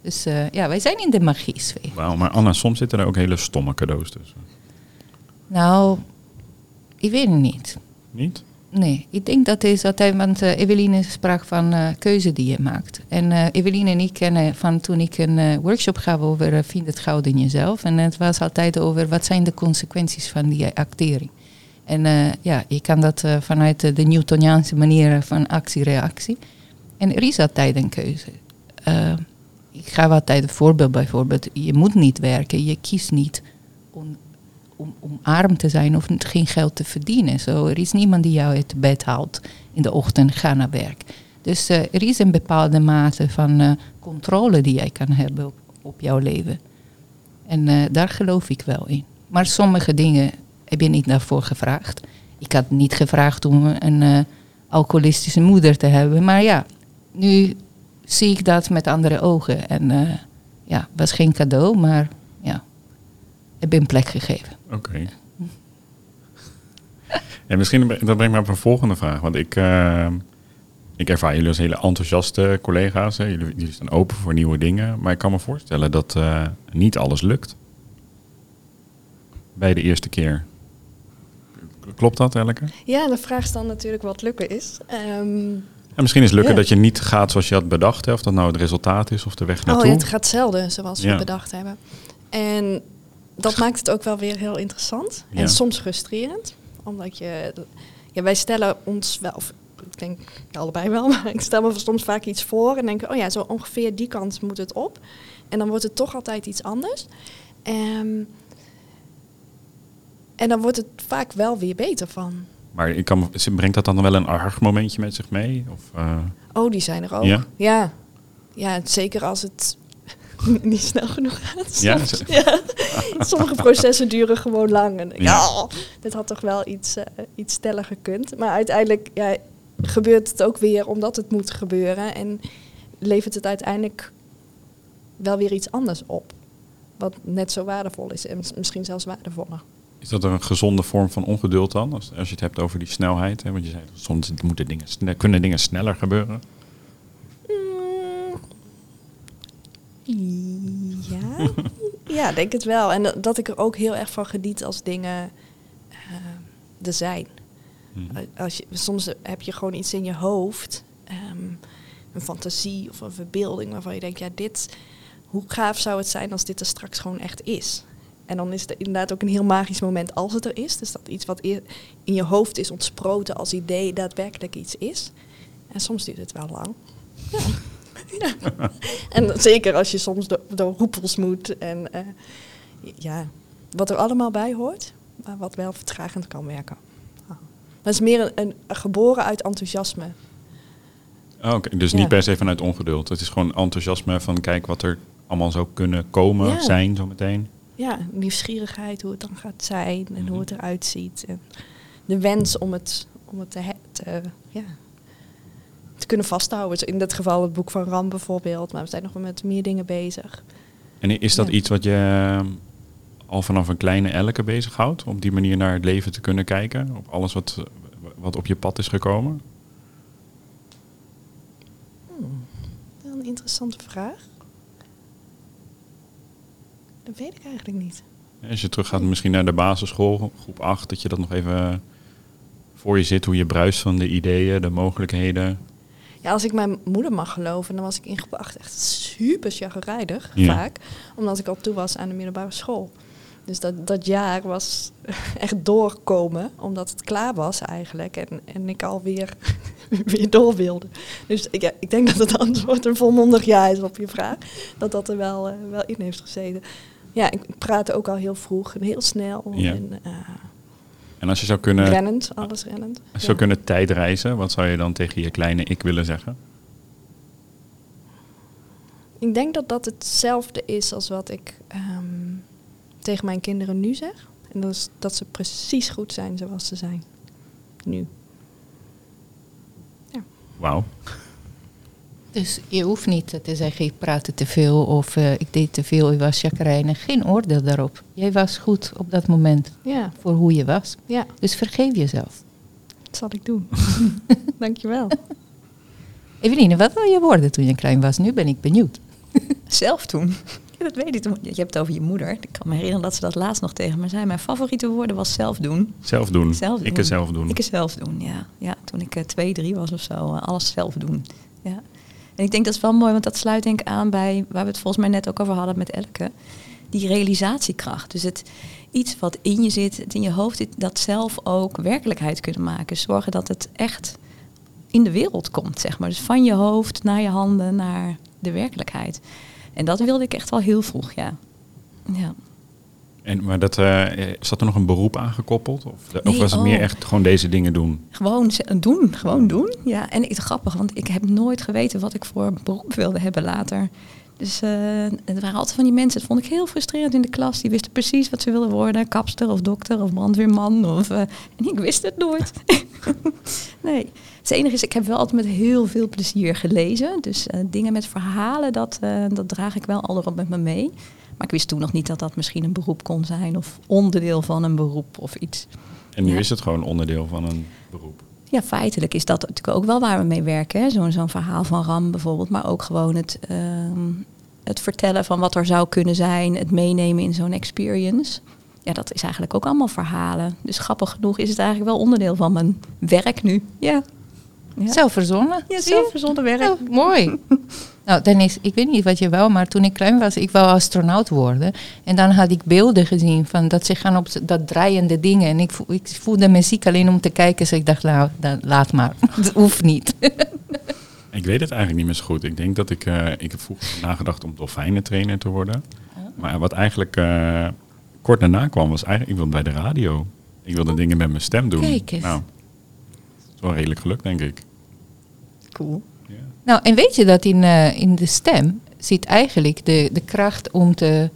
Dus uh, ja, wij zijn in de magie-sfeer. Wauw, maar Anna, soms zitten er ook hele stomme cadeaus tussen. Nou, ik weet het niet. Niet? Nee, ik denk dat is altijd, want uh, Eveline sprak van uh, keuze die je maakt. En uh, Eveline en ik kennen van toen ik een workshop gaf over Vind het goud in jezelf. En het was altijd over wat zijn de consequenties van die actering. En ja, je kan dat vanuit de Newtoniaanse manier van actie-reactie. En er is altijd een keuze. ik ga altijd een voorbeeld bijvoorbeeld. Je moet niet werken, je kiest niet om om, arm te zijn of geen geld te verdienen. Zo, er is niemand die jou uit bed haalt in de ochtend, ga naar werk. Dus uh, er is een bepaalde mate van uh, controle die jij kan hebben op, jouw leven. En uh, daar geloof ik wel in. Maar sommige dingen heb je niet daarvoor gevraagd. Ik had niet gevraagd om een alcoholistische moeder te hebben. Maar ja, nu zie ik dat met andere ogen. En ja, was geen cadeau, maar ja, heb een plek gegeven. Oké. Okay. En misschien, dat brengt me op een volgende vraag. Want ik, uh, ik ervaar jullie als hele enthousiaste collega's. Hè. Jullie, jullie staan open voor nieuwe dingen. Maar ik kan me voorstellen dat uh, niet alles lukt. Bij de eerste keer. Klopt dat, Elke? Ja, de vraag is dan natuurlijk wat lukken is. Um, en misschien is lukken dat je niet gaat zoals je had bedacht. Hè, of dat nou het resultaat is of de weg naartoe. Oh, het gaat zelden zoals we bedacht hebben. En dat maakt het ook wel weer heel interessant. En soms frustrerend. Omdat je... Ja, wij stellen ons wel... Of, ik denk allebei wel, maar ik stel me soms vaak iets voor en denk, oh ja, zo ongeveer die kant moet het op. En dan wordt het toch altijd iets anders. Um, en dan wordt het vaak wel weer beter van. Maar ik kan, brengt dat dan wel een arg momentje met zich mee? Of, uh... Oh, die zijn er ook. Ja? ja? Ja, zeker als het niet snel genoeg gaat. Ja? ja. Sommige processen duren gewoon lang. En ja, oh, dit had toch wel iets, uh, iets sneller gekund. Maar uiteindelijk ja, gebeurt het ook weer omdat het moet gebeuren. En levert het uiteindelijk wel weer iets anders op. Wat net zo waardevol is en misschien zelfs waardevoller. Is dat een gezonde vorm van ongeduld dan? Als, als je het hebt over die snelheid. Hè? Want je zei, soms moeten dingen, kunnen dingen sneller gebeuren. Mm, ja, ja, denk het wel. En dat ik er ook heel erg van geniet als dingen uh, er zijn. Hmm. Als je, soms heb je gewoon iets in je hoofd. Um, een fantasie of een verbeelding waarvan je denkt, ja, dit, hoe gaaf zou het zijn als dit er straks gewoon echt is. En dan is het inderdaad ook een heel magisch moment als het er is. Dus dat iets wat in je hoofd is ontsproten als idee daadwerkelijk iets is. En soms duurt het wel lang. Ja. Ja. En zeker als je soms door, door roepels moet. En uh, ja, wat er allemaal bij hoort. Maar wat wel vertragend kan werken. Oh. Dat is meer een, een, geboren uit enthousiasme. Oh, Oké, dus niet per se vanuit ongeduld. Het is gewoon enthousiasme van kijk wat er allemaal zou kunnen komen, ja. zijn zometeen ja, nieuwsgierigheid hoe het dan gaat zijn en hoe mhm. het eruit ziet. En de wens om het, om het te, te, ja, te kunnen vasthouden. In dit geval het boek van Ram bijvoorbeeld, maar we zijn nog wel met meer dingen bezig. En is dat iets wat je ehm, al vanaf een kleine elke bezighoudt? Om op die manier naar het leven te kunnen kijken? Op alles wat, wat op je pad is gekomen? Hmm, een interessante vraag. Dat weet ik eigenlijk niet. Als je terug gaat misschien naar de basisschool, groep 8, dat je dat nog even voor je zit, hoe je bruist van de ideeën, de mogelijkheden. Ja, als ik mijn moeder mag geloven, dan was ik in groep 8 echt super chagrijdig, vaak. Omdat ik al toe was aan de middelbare school. Dus dat, dat jaar was echt doorkomen, omdat het klaar was eigenlijk. En, en ik alweer weer door wilde. Dus ik, ja, ik denk dat het antwoord een volmondig ja is op je vraag. Dat dat er wel, uh, wel in heeft gezeten ja, ik praatte ook al heel vroeg en heel snel. En, uh, en als je zou kunnen... Rennend, alles rennend. Als je zou kunnen tijdreizen, wat zou je dan tegen je kleine ik willen zeggen? Ik denk dat dat hetzelfde is als wat ik um, tegen mijn kinderen nu zeg. En dat is dat ze precies goed zijn zoals ze zijn. Nu. Ja. Wauw. Dus je hoeft niet te zeggen, ik praatte te veel of uh, ik deed te veel, ik was chagrijnig. Geen oordeel daarop. Jij was goed op dat moment ja. voor hoe je was. Ja. Dus vergeef jezelf. Dat zal ik doen. Dankjewel. Eveline, wat wil je worden toen je klein was? Nu ben ik benieuwd. Zelf doen. Ja, dat weet ik. Je hebt het over je moeder. Ik kan me herinneren dat ze dat laatst nog tegen me zei. Mijn favoriete woorden was zelf doen. Zelf doen. Zelf doen. Ik zelf doen. Ik zelf doen, ja. ja toen ik uh, twee, drie was of zo. Uh, alles zelf doen. Ja. En ik denk dat is wel mooi, want dat sluit denk ik aan bij waar we het volgens mij net ook over hadden met Elke. Die realisatiekracht. Dus het iets wat in je zit, het in je hoofd dat zelf ook werkelijkheid kunnen maken. Zorgen dat het echt in de wereld komt, zeg maar. Dus van je hoofd naar je handen, naar de werkelijkheid. En dat wilde ik echt al heel vroeg, ja. ja. En, maar dat, eh, zat er nog een beroep aangekoppeld? Of, of was het oh. meer echt gewoon deze dingen doen? Gewoon doen, gewoon doen. Ja, en het grappig, want ik heb nooit geweten wat ik voor beroep wilde hebben later. Dus eh het waren altijd van die mensen, dat vond ik heel frustrerend in de klas. Die wisten precies wat ze wilden worden, kapster of dokter of brandweerman. Of, eh, en ik wist het nooit. nee, het enige is, ik heb wel altijd met heel veel plezier gelezen. Dus eh, dingen met verhalen, dat, eh, dat draag ik wel al erop met me mee. Maar ik wist toen nog niet dat dat misschien een beroep kon zijn of onderdeel van een beroep of iets. En nu Ja. is het gewoon onderdeel van een beroep. Ja, feitelijk is dat natuurlijk ook wel waar we mee werken. hè. Zo'n zo'n verhaal van Ram bijvoorbeeld. Maar ook gewoon het, ehm, het vertellen van wat er zou kunnen zijn. Het meenemen in zo'n experience. Ja, dat is eigenlijk ook allemaal verhalen. Dus grappig genoeg is het eigenlijk wel onderdeel van mijn werk nu. Ja, ja. Zelf verzonnen. ja Zie je? zelf verzonnen werk. Oh, mooi. nou, Dennis, ik weet niet wat je wou, maar toen ik klein was, ik wou astronaut worden. En dan had ik beelden gezien van dat ze gaan op dat draaiende dingen. En ik, vo- ik voelde muziek alleen om te kijken. Dus ik dacht, nou, dan, laat maar. Het hoeft niet. Ik weet het eigenlijk niet meer zo goed. Ik denk dat ik, eh, ik heb vroeger nagedacht om dolfijnentrainer te worden. Maar wat eigenlijk eh, kort daarna kwam, was eigenlijk, ik wilde bij de radio. Ik wilde dingen met mijn stem doen. Kijk eens. Nou, is wel redelijk gelukt, denk ik. Cool. Nou, en weet je dat in, eh, in de stem zit eigenlijk de, de kracht om te,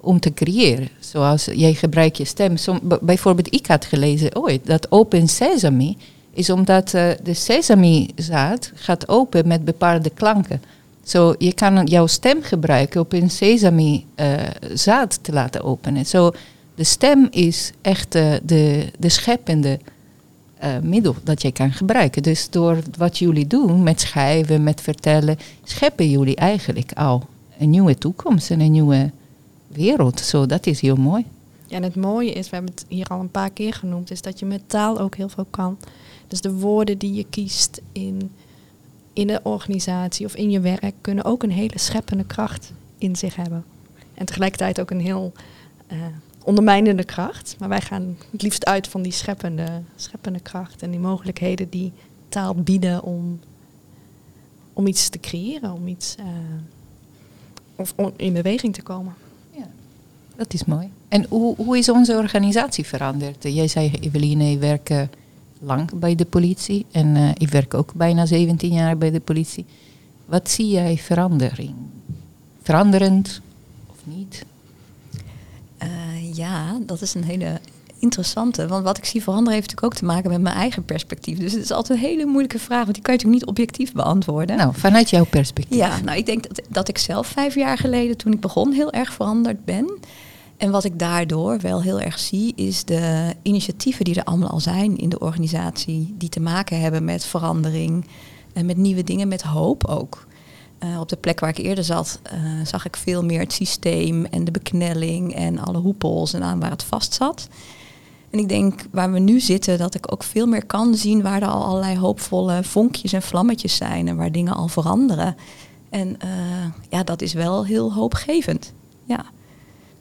om te creëren. Zoals jij gebruikt je stem. Som, bijvoorbeeld, ik had gelezen ooit dat Open Sesame is omdat eh, de sesame-zaad gaat open met bepaalde klanken. Zo, je kan jouw stem gebruiken op een sesame-zaad te laten openen. Zo, de stem is echt eh, de, de scheppende eh, middel dat je kan gebruiken. Dus door wat jullie doen met schrijven, met vertellen, scheppen jullie eigenlijk al een nieuwe toekomst en een nieuwe wereld. Zo, dat is heel mooi. Ja, en het mooie is, we hebben het hier al een paar keer genoemd, is dat je met taal ook heel veel kan. Dus de woorden die je kiest in, in een organisatie of in je werk kunnen ook een hele scheppende kracht in zich hebben. En tegelijkertijd ook een heel eh, ondermijnende kracht. Maar wij gaan het liefst uit van die scheppende, scheppende kracht en die mogelijkheden die taal bieden om, om iets te creëren, om iets eh, of in beweging te komen. Ja, dat is mooi. En hoe, hoe is onze organisatie veranderd? Jij zei, Eveline, je werkt eh, lang bij de politie en eh ik werk ook bijna 17 jaar bij de politie. Wat zie jij verandering? Veranderend of niet? Ja, dat is een hele interessante. Want wat ik zie veranderen heeft natuurlijk ook te maken met mijn eigen perspectief. Dus het is altijd een hele moeilijke vraag, want die kan je natuurlijk niet objectief beantwoorden. Nou, vanuit jouw perspectief. Ja, nou ik denk dat, dat ik zelf vijf jaar geleden, toen ik begon, heel erg veranderd ben. En wat ik daardoor wel heel erg zie, is de initiatieven die er allemaal al zijn in de organisatie, die te maken hebben met verandering en met nieuwe dingen, met hoop ook. Eh, op de plek waar ik eerder zat, eh, zag ik veel meer het systeem en de beknelling en alle hoepels en aan waar het vast zat. En ik denk waar we nu zitten, dat ik ook veel meer kan zien waar er al allerlei hoopvolle vonkjes en vlammetjes zijn en waar dingen al veranderen. En eh, ja, dat is wel heel hoopgevend. Ja.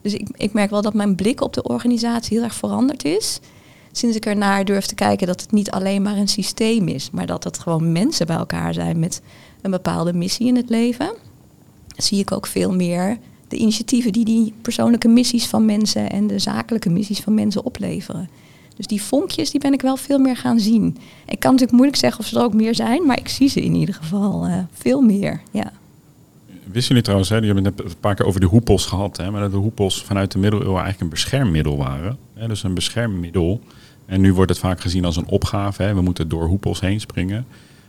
Dus ik, ik merk wel dat mijn blik op de organisatie heel erg veranderd is. Sinds ik ernaar durf te kijken dat het niet alleen maar een systeem is, maar dat het gewoon mensen bij elkaar zijn met een bepaalde missie in het leven. Zie ik ook veel meer de initiatieven die die persoonlijke missies van mensen en de zakelijke missies van mensen opleveren. Dus die vonkjes, die ben ik wel veel meer gaan zien. Ik kan natuurlijk moeilijk zeggen of ze er ook meer zijn, maar ik zie ze in ieder geval eh, veel meer. Ja. Wisten jullie trouwens, hè, hebben het net een paar keer over de hoepels gehad, hè, maar dat de hoepels vanuit de middeleeuwen eigenlijk een beschermmiddel waren. Hè, dus een beschermmiddel. En nu wordt het vaak gezien als een opgave. Hè, we moeten door hoepels heen springen.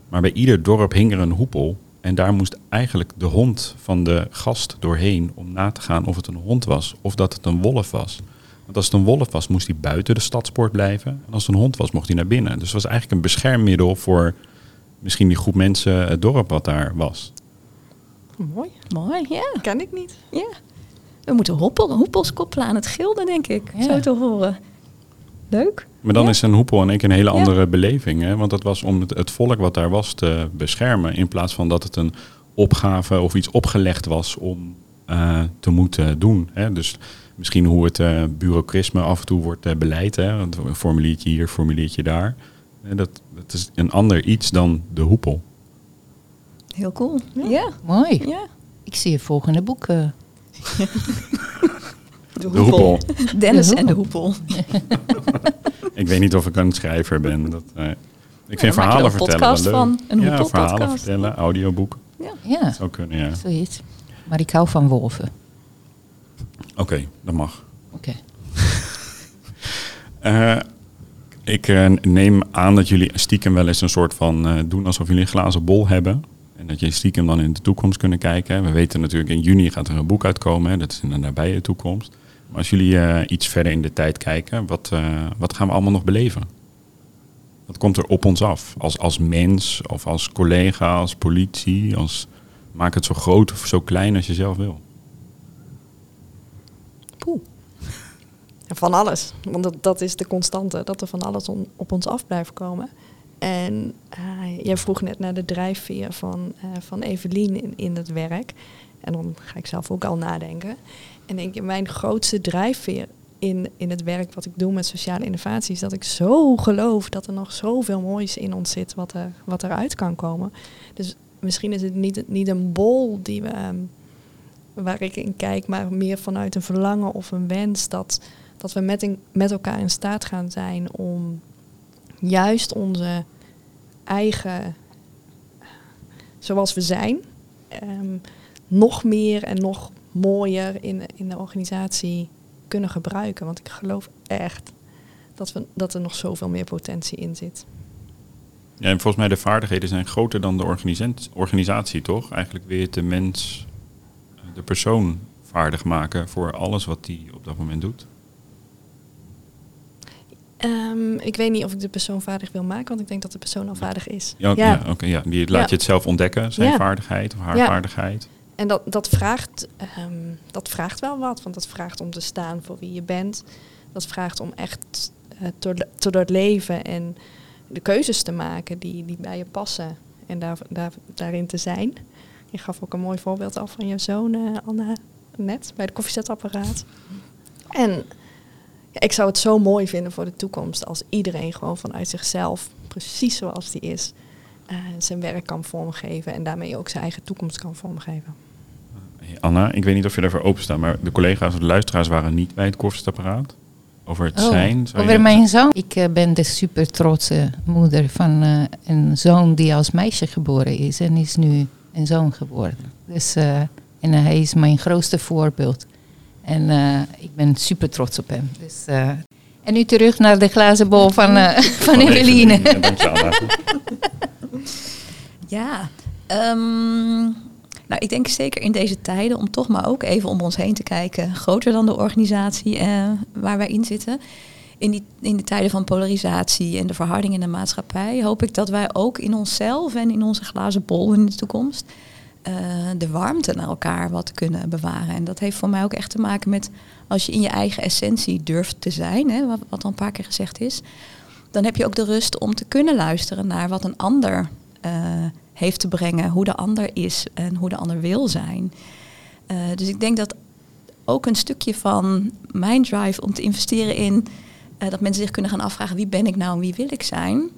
Maar bij ieder dorp hing er een hoepel. En daar moest eigenlijk de hond van de gast doorheen om na te gaan of het een hond was of dat het een wolf was. Want als het een wolf was, moest hij buiten de stadspoort blijven. En als het een hond was, mocht hij naar binnen. Dus het was eigenlijk een beschermmiddel voor misschien die groep mensen, het dorp wat daar was. Mooi, Mooi, ja. ken ik niet. ja. We moeten hoepel, hoepels koppelen aan het gilde, denk ik. Ja. Zo te horen. Leuk. Maar dan Ja. is een hoepel in één keer een hele Ja. andere beleving. Hè? Want dat was om het, het volk wat daar was te beschermen. In plaats van dat het een opgave of iets opgelegd was om eh, te moeten doen. Hè? Dus misschien hoe het eh, bureaucrisme af en toe wordt eh, beleid. Hè? Want Een formuliertje hier, formuliertje daar. Hè, dat, dat is een ander iets dan de hoepel. Heel cool. Ja. Mooi. ja. Ik zie je volgende boek. eh. De De hoepel. Dennis De en de hoepel. Ik weet niet of ik een schrijver ben. Dat, eh, ik vind verhalen er een vertellen podcast wel leuk. van, een ja, verhalen vertellen, audioboeken. Ja, Zou kunnen, ja. zoiets. Maar ik hou van wolven. Oké, dat mag. Oké. Eh, ik eh, neem aan dat jullie stiekem wel eens een soort van doen alsof jullie een glazen bol hebben. En dat je stiekem dan in de toekomst kunnen kijken. We weten natuurlijk in juni gaat er een boek uitkomen. Hè. Dat is in de nabije toekomst. Als jullie eh, iets verder in de tijd kijken, wat, eh, wat gaan we allemaal nog beleven? Wat komt er op ons af? Als, als mens of als collega, als politie? Als, maak het zo groot of zo klein als je zelf wil. Poeh. Van alles. Want dat, dat is de constante, dat er van alles op ons af blijft komen. En eh, jij vroeg net naar de drijfveer van, van Evelien in, in het werk. En dan ga ik zelf ook al nadenken. En denk je, mijn grootste drijfveer in, in het werk wat ik doe met sociale innovatie... is dat ik zo geloof dat er nog zoveel moois in ons zit wat, er, wat eruit kan komen. Dus misschien is het niet, niet een bol die we... ehm, waar ik in kijk, maar meer vanuit een verlangen of een wens dat, dat we met, met elkaar in staat gaan zijn om juist onze eigen, zoals we zijn, ehm, nog meer en nog mooier in, in de organisatie kunnen gebruiken. Want ik geloof echt dat, we, dat er nog zoveel meer potentie in zit. Ja, en volgens mij de vaardigheden zijn groter dan de organisatie, organisatie toch? Eigenlijk weer de mens, eh, de persoon vaardig maken voor alles wat die op dat moment doet. Ehm, ik weet niet of ik de persoon vaardig wil maken, want ik denk dat de persoon al vaardig is. Ja, ja. oké, ja. Die laat Ja. je het zelf ontdekken, zijn vaardigheid of haar vaardigheid. En dat, dat, vraagt, ehm, dat vraagt wel wat, want dat vraagt om te staan voor wie je bent. Dat vraagt om echt eh, te, te doorleven en de keuzes te maken die, die bij je passen en daar, daar, daarin te zijn. Je gaf ook een mooi voorbeeld al van je zoon, eh, Anna, net bij de koffiezetapparaat. En ja, ik zou het zo mooi vinden voor de toekomst als iedereen gewoon vanuit zichzelf, precies zoals die is, eh, zijn werk kan vormgeven en daarmee ook zijn eigen toekomst kan vormgeven. Anna, ik weet niet of je daarvoor openstaan, maar de collega's of de luisteraars waren niet bij het koffiezetapparaat. Over het Oh, zijn. je- over mijn zoon. Ik eh, ben de super trotse moeder van eh, een zoon die als meisje geboren is en is nu een zoon geworden. Dus, eh, en hij is mijn grootste voorbeeld. En eh, ik ben super trots op hem. Dus, eh, en nu terug naar de glazen bol van, eh, van Eveline. Ja, nou ik denk zeker in deze tijden om toch maar ook even om ons heen te kijken. Groter dan de organisatie eh, waar wij in zitten. In, die, in de tijden van polarisatie en de verharding in de maatschappij hoop ik dat wij ook in onszelf en in onze glazen bol in de toekomst eh, de warmte naar elkaar wat kunnen bewaren. En dat heeft voor mij ook echt te maken met als je in je eigen essentie durft te zijn, hè, wat, wat al een paar keer gezegd is, dan heb je ook de rust om te kunnen luisteren naar wat een ander eh, heeft te brengen, hoe de ander is en hoe de ander wil zijn. Eh, dus ik denk dat ook een stukje van mijn drive om te investeren in eh, dat mensen zich kunnen gaan afvragen wie ben ik nou en wie wil ik zijn,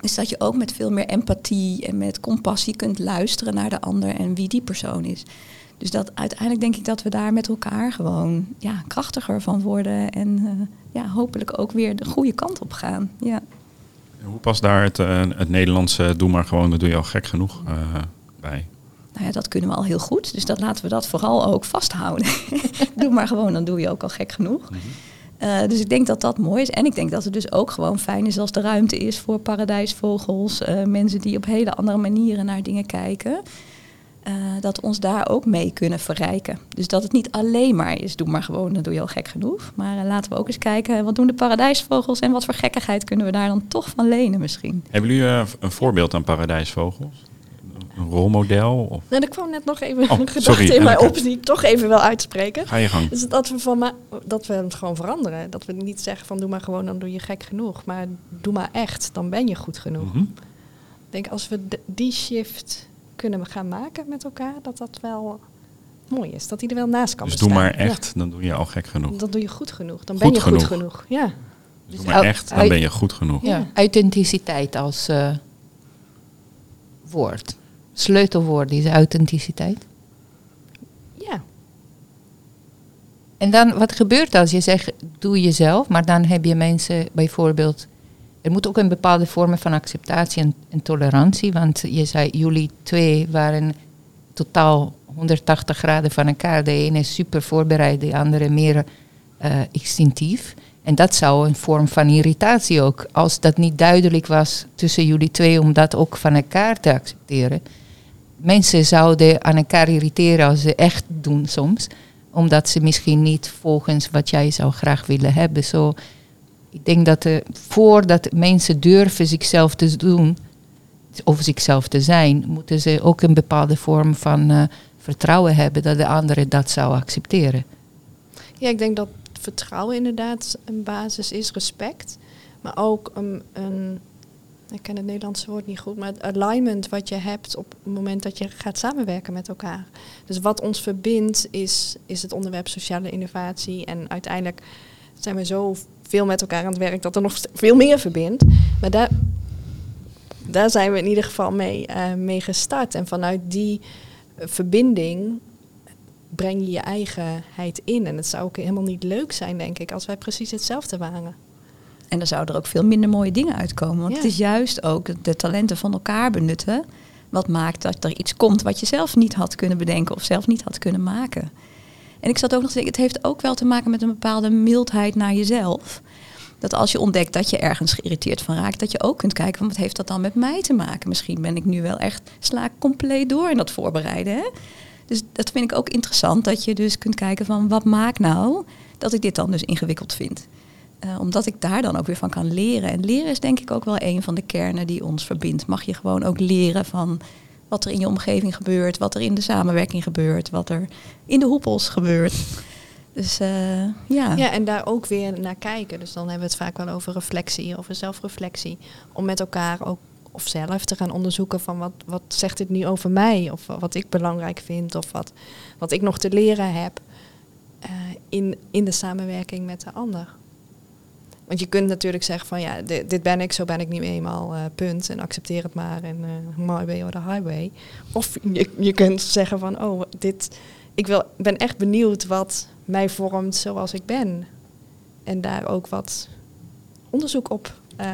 is dat je ook met veel meer empathie en met compassie kunt luisteren naar de ander en wie die persoon is. Dus dat uiteindelijk denk ik dat we daar met elkaar gewoon ja, krachtiger van worden en eh, ja, hopelijk ook weer de goede kant op gaan. Ja. Hoe past daar het, eh, het Nederlandse doe maar gewoon, dat doe je al gek genoeg eh, bij? Nou ja, dat kunnen we al heel goed. Dus dat laten we dat vooral ook vasthouden. doe maar gewoon, dan doe je ook al gek genoeg. Uh, dus ik denk dat dat mooi is. En ik denk dat het dus ook gewoon fijn is als er ruimte is voor paradijsvogels. Uh, mensen die op hele andere manieren naar dingen kijken. Uh, dat we ons daar ook mee kunnen verrijken. Dus dat het niet alleen maar is, doe maar gewoon, dan doe je al gek genoeg. Maar uh, laten we ook eens kijken, wat doen de paradijsvogels en wat voor gekkigheid kunnen we daar dan toch van lenen misschien. Hebben jullie uh, een voorbeeld aan paradijsvogels? Een rolmodel? Of? Nee, er kwam net nog even Oh, een gedachte sorry, in mij op die ik toch even wil uitspreken. Ga je gang. Dus dat we, van dat we het gewoon veranderen. Dat we niet zeggen van doe maar gewoon, dan doe je gek genoeg. Maar doe maar echt, dan ben je goed genoeg. Mhm. Ik denk als we die shift kunnen gaan maken met elkaar, dat dat wel mooi is. Dat die er wel naast kan Dus doe bestaan. maar echt, dan doe je al gek genoeg. dan doe je goed genoeg. Dan Goed ben je goed genoeg. Ja. Dus Dus doe maar echt, dan ben je goed genoeg. Ja, authenticiteit als eh, woord. Sleutelwoord is authenticiteit. ja. En dan, wat gebeurt als je zegt, doe jezelf, maar dan heb je mensen bijvoorbeeld... Er moet ook een bepaalde vorm van acceptatie en, tolerantie, want je zei, jullie twee waren totaal 180 graden van elkaar. De ene is super voorbereid, de andere meer uh, instinctief. En dat zou een vorm van irritatie ook, als dat niet duidelijk was tussen jullie twee, om dat ook van elkaar te accepteren. Mensen zouden aan elkaar irriteren als ze echt doen soms, omdat ze misschien niet volgens wat jij zou graag willen hebben. Zo, ik denk dat uh, voordat mensen durven zichzelf te doen, of zichzelf te zijn, moeten ze ook een bepaalde vorm van uh, vertrouwen hebben dat de andere dat zou accepteren. Ja, ik denk dat vertrouwen inderdaad een basis is, respect. Maar ook een, een, ik ken het Nederlandse woord niet goed, maar het alignment wat je hebt op het moment dat je gaat samenwerken met elkaar. Dus wat ons verbindt is, is het onderwerp sociale innovatie. En uiteindelijk zijn we zo veel met elkaar aan het werk dat er nog veel meer verbindt. Maar daar, daar zijn we in ieder geval mee, uh, mee gestart. En vanuit die verbinding breng je je eigenheid in. En het zou ook helemaal niet leuk zijn, denk ik, als wij precies hetzelfde waren. En dan zouden er ook veel minder mooie dingen uitkomen. Want het is juist ook de talenten van elkaar benutten. Wat maakt dat er iets komt wat je zelf niet had kunnen bedenken of zelf niet had kunnen maken. En ik zat ook nog te denken, het heeft ook wel te maken met een bepaalde mildheid naar jezelf. Dat als je ontdekt dat je ergens geïrriteerd van raakt, dat je ook kunt kijken van wat heeft dat dan met mij te maken? Misschien ben ik nu wel echt, sla ik compleet door in dat voorbereiden. Hè? Dus dat vind ik ook interessant, dat je dus kunt kijken van wat maakt nou dat ik dit dan dus ingewikkeld vind. Uh, omdat ik daar dan ook weer van kan leren. En leren is denk ik ook wel een van de kernen die ons verbindt. Mag je gewoon ook leren van wat er in je omgeving gebeurt, wat er in de samenwerking gebeurt, wat er in de hoepels gebeurt. Dus uh, ja. Ja, en daar ook weer naar kijken. Dus dan hebben we het vaak wel over reflectie, over zelfreflectie. Om met elkaar ook of zelf te gaan onderzoeken van wat, wat zegt dit nu over mij? Of wat ik belangrijk vind of wat, wat ik nog te leren heb uh, in, in de samenwerking met de ander. Want je kunt natuurlijk zeggen van ja, dit, ben ik, zo ben ik nu eenmaal, uh, punt. En accepteer het maar in uh, my way or the highway. Of je, je kunt zeggen van oh, dit, ik wil, ben echt benieuwd wat mij vormt zoals ik ben. En daar ook wat onderzoek op uh,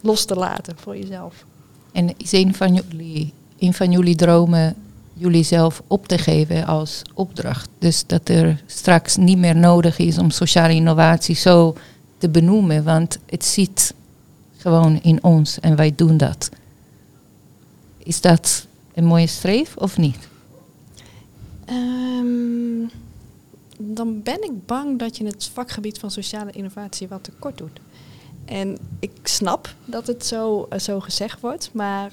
los te laten voor jezelf. En is een van jullie, een van jullie dromen jullie zelf op te geven als opdracht? Dus dat er straks niet meer nodig is om sociale innovatie zo te benoemen, want het zit gewoon in ons en wij doen dat. Is dat een mooie streef of niet? Um, dan ben ik bang dat je het vakgebied van sociale innovatie wat tekort doet. En ik snap dat het zo, uh, zo gezegd wordt, maar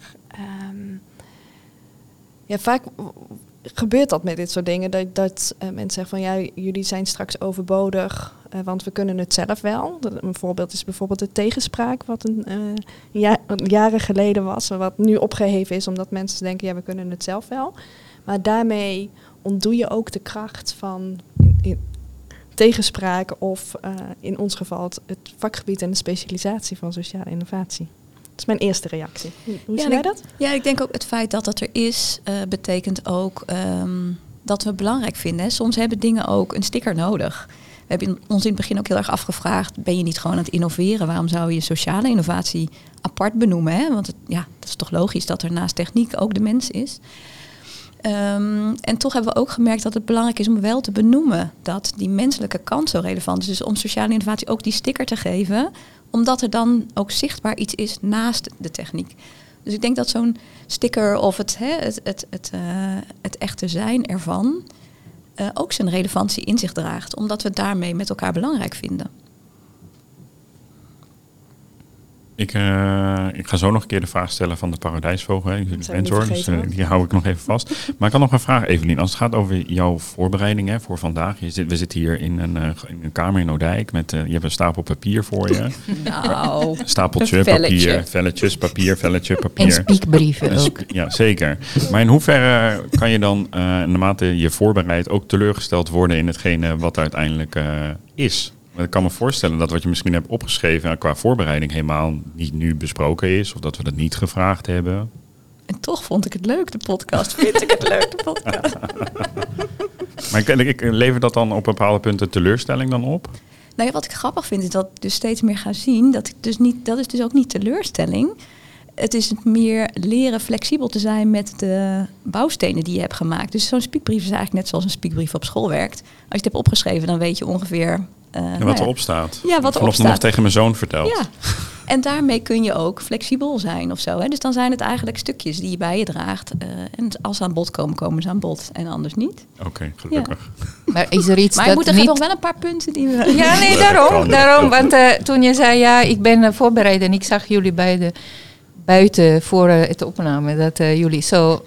um, ja, vaak gebeurt dat met dit soort dingen. Dat, dat uh, mensen zeggen van ja, jullie zijn straks overbodig, uh, want we kunnen het zelf wel. Dat, een voorbeeld is bijvoorbeeld de tegenspraak, wat een, ja, jaren geleden was, wat nu opgeheven is omdat mensen denken ja, we kunnen het zelf wel. Maar daarmee ontdoe je ook de kracht van in, in tegenspraak of uh, in ons geval het, het, vakgebied en de specialisatie van sociale innovatie. Dat is mijn eerste reactie. Hoe, ja, zie jij dat? Ja, ik denk ook het feit dat het er is, betekent ook um, dat we het belangrijk vinden. Soms hebben dingen ook een sticker nodig. Hebben ons in het begin ook heel erg afgevraagd, ben je niet gewoon aan het innoveren? Waarom zou je sociale innovatie apart benoemen? Hè? Want ja, dat is toch logisch dat er naast techniek ook de mens is. Um, en toch hebben we ook gemerkt dat het belangrijk is om wel te benoemen dat die menselijke kant zo relevant is. Dus om sociale innovatie ook die sticker te geven, omdat er dan ook zichtbaar iets is naast de techniek. Dus ik denk dat zo'n sticker of het, het, het, het, uh, het echte zijn ervan ook zijn relevantie in zich draagt, omdat we het daarmee met elkaar belangrijk vinden. Ik, uh, ik ga zo nog een keer de vraag stellen van de paradijsvogel. Hè, mentor, dus uh, die hou ik nog even vast. Maar ik had nog een vraag, Evelien. Als het gaat over jouw voorbereiding hè, voor vandaag. Je zit, we zitten hier in een, uh, in een kamer in Oudijk. Met, je hebt een stapel papier voor je. Nou, Stapeltje papier, velletjes, papier, velletje, papier. En spiekbrieven En ook. Ja, zeker. Maar in hoeverre kan je dan, naarmate je voorbereidt, ook teleurgesteld worden in hetgene wat uiteindelijk is? Ik kan me voorstellen dat wat je misschien hebt opgeschreven qua voorbereiding helemaal niet nu besproken is. Of dat we dat niet gevraagd hebben. En toch vond ik het leuk, de podcast. Vind ik het leuk, de podcast. Maar ik, ik, lever dat dan op bepaalde punten teleurstelling dan op? Nou ja, wat ik grappig vind is dat ik dus steeds meer ga zien. Dat, ik dus niet, dat is dus ook niet teleurstelling. Het is meer leren flexibel te zijn met de bouwstenen die je hebt gemaakt. Dus zo'n spiekbrief is eigenlijk net zoals een spiekbrief op school werkt. Als je het hebt opgeschreven, dan weet je ongeveer... Uh, nou wat ja, erop staat. Ja, wat erop staat. nog tegen mijn zoon verteld. Ja. En daarmee kun je ook flexibel zijn of zo. Hè? Dus dan zijn het eigenlijk stukjes die je bij je draagt. Uh, en als ze aan bod komen, komen ze aan bod. En anders niet. Oké, okay, gelukkig. Maar is er iets maar dat je moet er niet... nog wel een paar punten die we... Ja, nee, daarom. daarom want uh, toen je zei, ja, ik ben uh, voorbereid en ik zag jullie beiden buiten voor uh, het opname, dat jullie zo...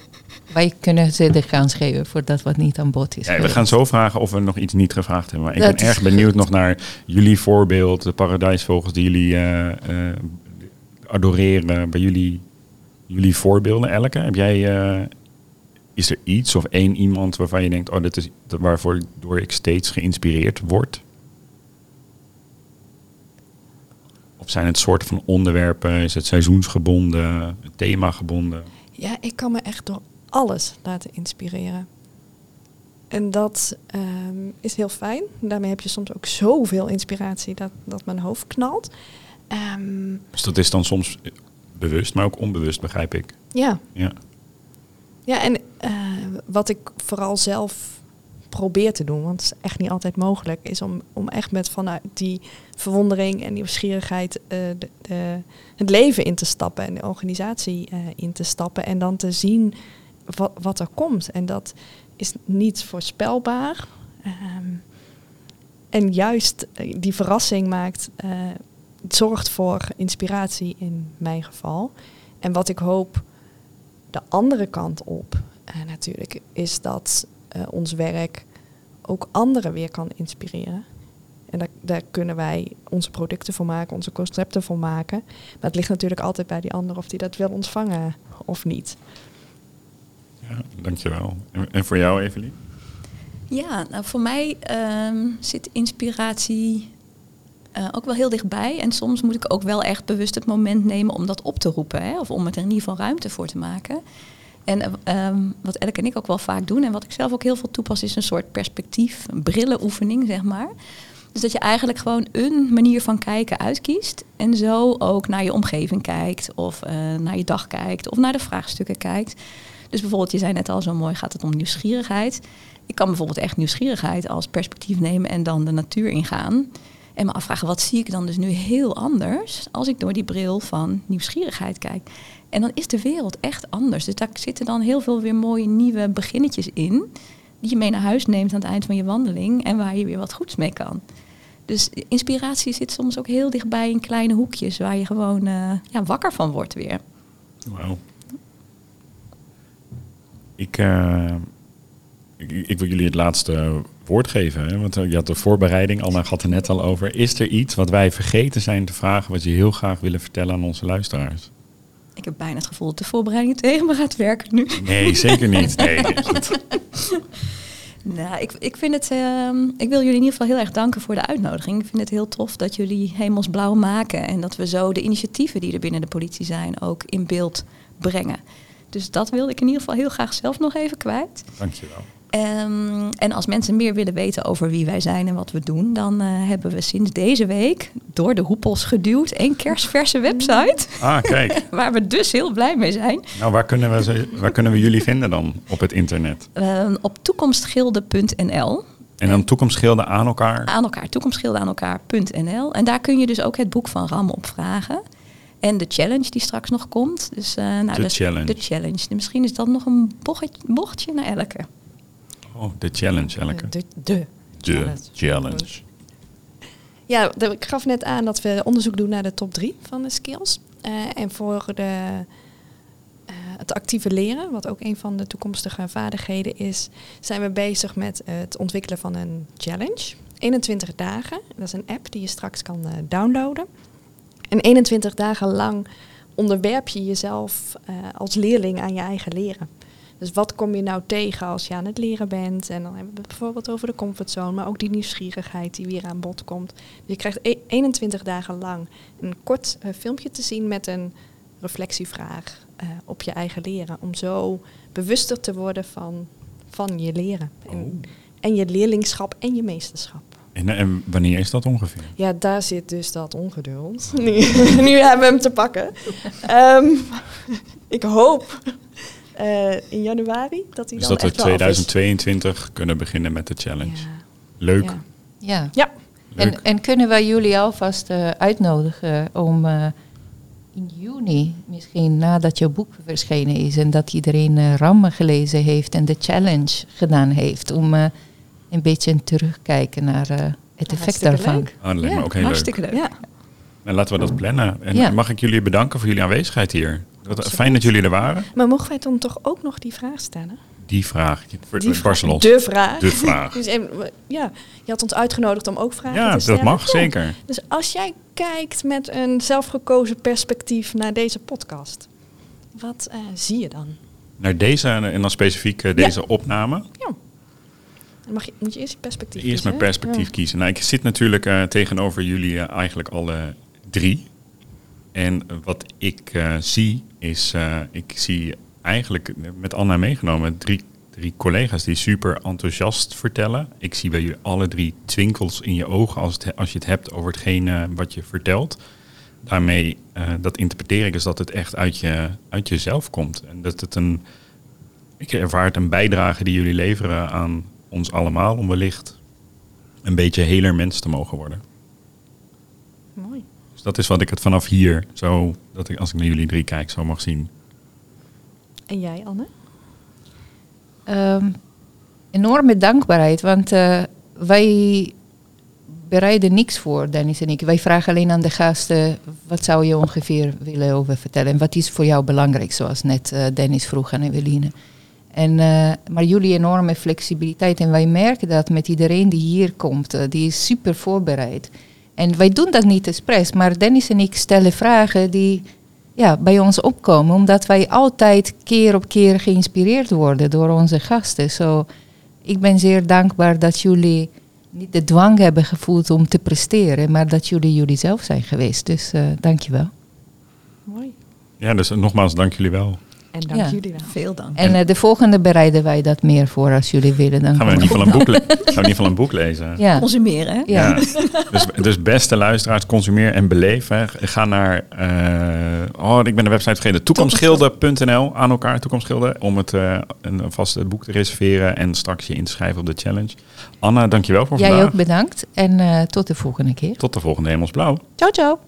Wij kunnen ze de kans geven voor dat wat niet aan bod is. Ja, we gaan zo vragen of we nog iets niet gevraagd hebben. Maar ik Dat ben erg benieuwd nog naar jullie voorbeeld, de paradijsvogels die jullie uh, uh, adoreren. Bij jullie, jullie voorbeelden, Elke. Heb jij, uh, is er iets of één iemand waarvan je denkt, oh, dat is waarvoor door ik steeds geïnspireerd word? Of zijn het soorten van onderwerpen? Is het seizoensgebonden, themagebonden? Ja, ik kan me echt door alles laten inspireren. En dat um, is heel fijn. Daarmee heb je soms ook zoveel inspiratie dat, dat mijn hoofd knalt. Um, dus dat is dan soms bewust, maar ook onbewust, begrijp ik. Ja. Ja, ja en uh, wat ik vooral zelf probeer te doen, want het is echt niet altijd mogelijk, is om, om echt met vanuit die verwondering en nieuwsgierigheid uh, de, de, het leven in te stappen en de organisatie uh, in te stappen en dan te zien wat, er komt. En dat is niet voorspelbaar. Um, en juist die verrassing maakt, uh, zorgt voor inspiratie in mijn geval. En wat ik hoop de andere kant op uh, natuurlijk, is dat ons werk ook anderen weer kan inspireren. En daar, daar, kunnen wij onze producten voor maken, onze concepten voor maken. Maar het ligt natuurlijk altijd bij die ander of die dat wil ontvangen of niet. Ja, dankjewel. En, voor jou, Evelien? Ja, nou voor mij um, zit inspiratie uh, ook wel heel dichtbij. En soms moet ik ook wel echt bewust het moment nemen om dat op te roepen. Hè? Of om er in ieder geval ruimte voor te maken. En um, wat Elke en ik ook wel vaak doen en wat ik zelf ook heel veel toepas, is een soort perspectief, een brillenoefening, zeg maar. Dus dat je eigenlijk gewoon een manier van kijken uitkiest. En zo ook naar je omgeving kijkt, of uh, naar je dag kijkt, of naar de vraagstukken kijkt. Dus bijvoorbeeld, je zei net al zo mooi, gaat het om nieuwsgierigheid. Ik kan bijvoorbeeld echt nieuwsgierigheid als perspectief nemen en dan de natuur ingaan. En me afvragen, wat zie ik dan dus nu heel anders als ik door die bril van nieuwsgierigheid kijk. En dan is de wereld echt anders. Dus daar zitten dan heel veel weer mooie nieuwe beginnetjes in. Die je mee naar huis neemt aan het eind van je wandeling. En waar je weer wat goeds mee kan. Dus inspiratie zit soms ook heel dichtbij in kleine hoekjes. Waar je gewoon uh, ja, wakker van wordt weer. Wauw. Ik, uh, ik, ik, wil jullie het laatste woord geven. Hè? Want je had de voorbereiding, Anna had er net al over. Is er iets wat wij vergeten zijn te vragen... wat je heel graag willen vertellen aan onze luisteraars? Ik heb bijna het gevoel dat de voorbereiding tegen me gaat werken nu. Nee, zeker niet. Nee, nou, ik, ik vind het. Uh, ik wil jullie in ieder geval heel erg danken voor de uitnodiging. Ik vind het heel tof dat jullie hemelsblauw maken. En dat we zo de initiatieven die er binnen de politie zijn ook in beeld brengen. Dus dat wilde ik in ieder geval heel graag zelf nog even kwijt. Dankjewel. Um, en als mensen meer willen weten over wie wij zijn en wat we doen, dan uh, hebben we sinds deze week door de hoepels geduwd een kerstverse website. Ah, kijk. waar we dus heel blij mee zijn. Nou, waar kunnen we, ze, waar kunnen we jullie vinden dan op het internet? Um, op toekomstgilde.nl. En dan toekomstgilden aan elkaar? Aan elkaar, toekomstgilden aan elkaar.nl. En daar kun je dus ook het boek van Ram opvragen. En de challenge die straks nog komt. Dus, uh, nou, de dus challenge. De challenge. Misschien is dat nog een bochtje, bochtje naar elke. Oh, de challenge, Elke. De, de, de challenge. challenge. Ja, ik gaf net aan dat we onderzoek doen naar de top drie van de skills. Uh, en voor de, uh, het actieve leren, wat ook een van de toekomstige vaardigheden is, zijn we bezig met het ontwikkelen van een challenge. 21 dagen, dat is een app die je straks kan uh, downloaden. En 21 dagen lang onderwerp je jezelf als leerling aan je eigen leren. Dus wat kom je nou tegen als je aan het leren bent? En dan hebben we het bijvoorbeeld over de comfortzone, maar ook die nieuwsgierigheid die weer aan bod komt. Dus je krijgt e 21 dagen lang een kort uh, filmpje te zien met een reflectievraag eh, op je eigen leren. Om zo bewuster te worden van, van je leren. En, Oh. en je leerlingschap en je meesterschap. En, en wanneer is dat ongeveer? Ja, daar zit dus dat ongeduld. Nu, nu hebben we hem te pakken. Ehm, ik hoop eh, in januari dat hij Dus dan dat we echt wel af is. 2022 kunnen beginnen met de challenge. Ja. Leuk. Ja. Ja. Ja. Leuk. En, en kunnen wij jullie alvast eh, uitnodigen om eh, in juni, misschien nadat jouw boek verschenen is en dat iedereen eh, Rammen gelezen heeft en de challenge gedaan heeft, om eh, een beetje een terugkijken naar eh, het effect hartstikke daarvan. leuk. Ah, dat lijkt me Ja, ook heel leuk. hartstikke leuk. Ja. En laten we dat plannen. En Ja. mag ik jullie bedanken voor jullie aanwezigheid hier. Wat, fijn dat jullie er waren. Maar mogen wij dan toch ook nog die vraag stellen? Die vraag. Voor, Die vraag, de vraag. De vraag. Dus, en, we- ja, je had ons uitgenodigd om ook vragen Ja, te dat stellen. mag Ja. zeker. Dus als jij kijkt met een zelfgekozen perspectief naar deze podcast, wat eh, zie je dan? Naar deze en dan specifiek eh, deze opname. Ja. Mag je, moet je eerst je perspectief Eerst kiezen, mijn hè? perspectief Ja. kiezen. Nou, ik zit natuurlijk eh, tegenover jullie eh, eigenlijk alle drie. En wat ik eh, zie is, ik zie eigenlijk met Anna meegenomen drie, drie collega's die super enthousiast vertellen. Ik zie bij jullie alle drie twinkels in je ogen als, het, als je het hebt over hetgeen wat je vertelt. Daarmee, dat interpreteer ik is dat het echt uit, je, uit jezelf komt. En dat het een, ik ervaar het een bijdrage die jullie leveren aan ons allemaal om wellicht een beetje heler mens te mogen worden. Mooi. Dus dat is wat ik het vanaf hier, zo, dat ik, als ik naar jullie drie kijk, zo mag zien. En jij, Anne? Ehm, enorme dankbaarheid, want eh, wij bereiden niks voor, Dennis en ik. Wij vragen alleen aan de gasten, wat zou je ongeveer willen over vertellen? En wat is voor jou belangrijk, zoals net eh, Dennis vroeg aan Eveline. En, eh, maar jullie enorme flexibiliteit. En wij merken dat met iedereen die hier komt, eh, die is super voorbereid. En wij doen dat niet expres, maar Dennis en ik stellen vragen die ja, bij ons opkomen, omdat wij altijd keer op keer geïnspireerd worden door onze gasten. Zo, ik ben zeer dankbaar dat jullie niet de dwang hebben gevoeld om te presteren, maar dat jullie jullie zelf zijn geweest. Dus eh dankjewel. Mooi. Ja, dus nogmaals, dank jullie wel. En dank Ja. jullie wel. Veel dank. En eh, de volgende bereiden wij dat meer voor als jullie willen. Dan Gaan we in ieder geval een boek, gaan we in ieder geval een boek lezen. Ja, Consumeren, hè? ja. Dus, dus beste luisteraars, consumeer en beleef. Hè. Ga naar, eh, oh, ik ben de website vergeten, toekomstschilden.nl aan elkaar, toekomstschilden, om het eh, een vast boek te reserveren en straks je in te schrijven op de challenge. Anna, dankjewel voor Jij vandaag. ook bedankt en eh, tot de volgende keer. Tot de volgende Hemelsblauw. Ciao, ciao.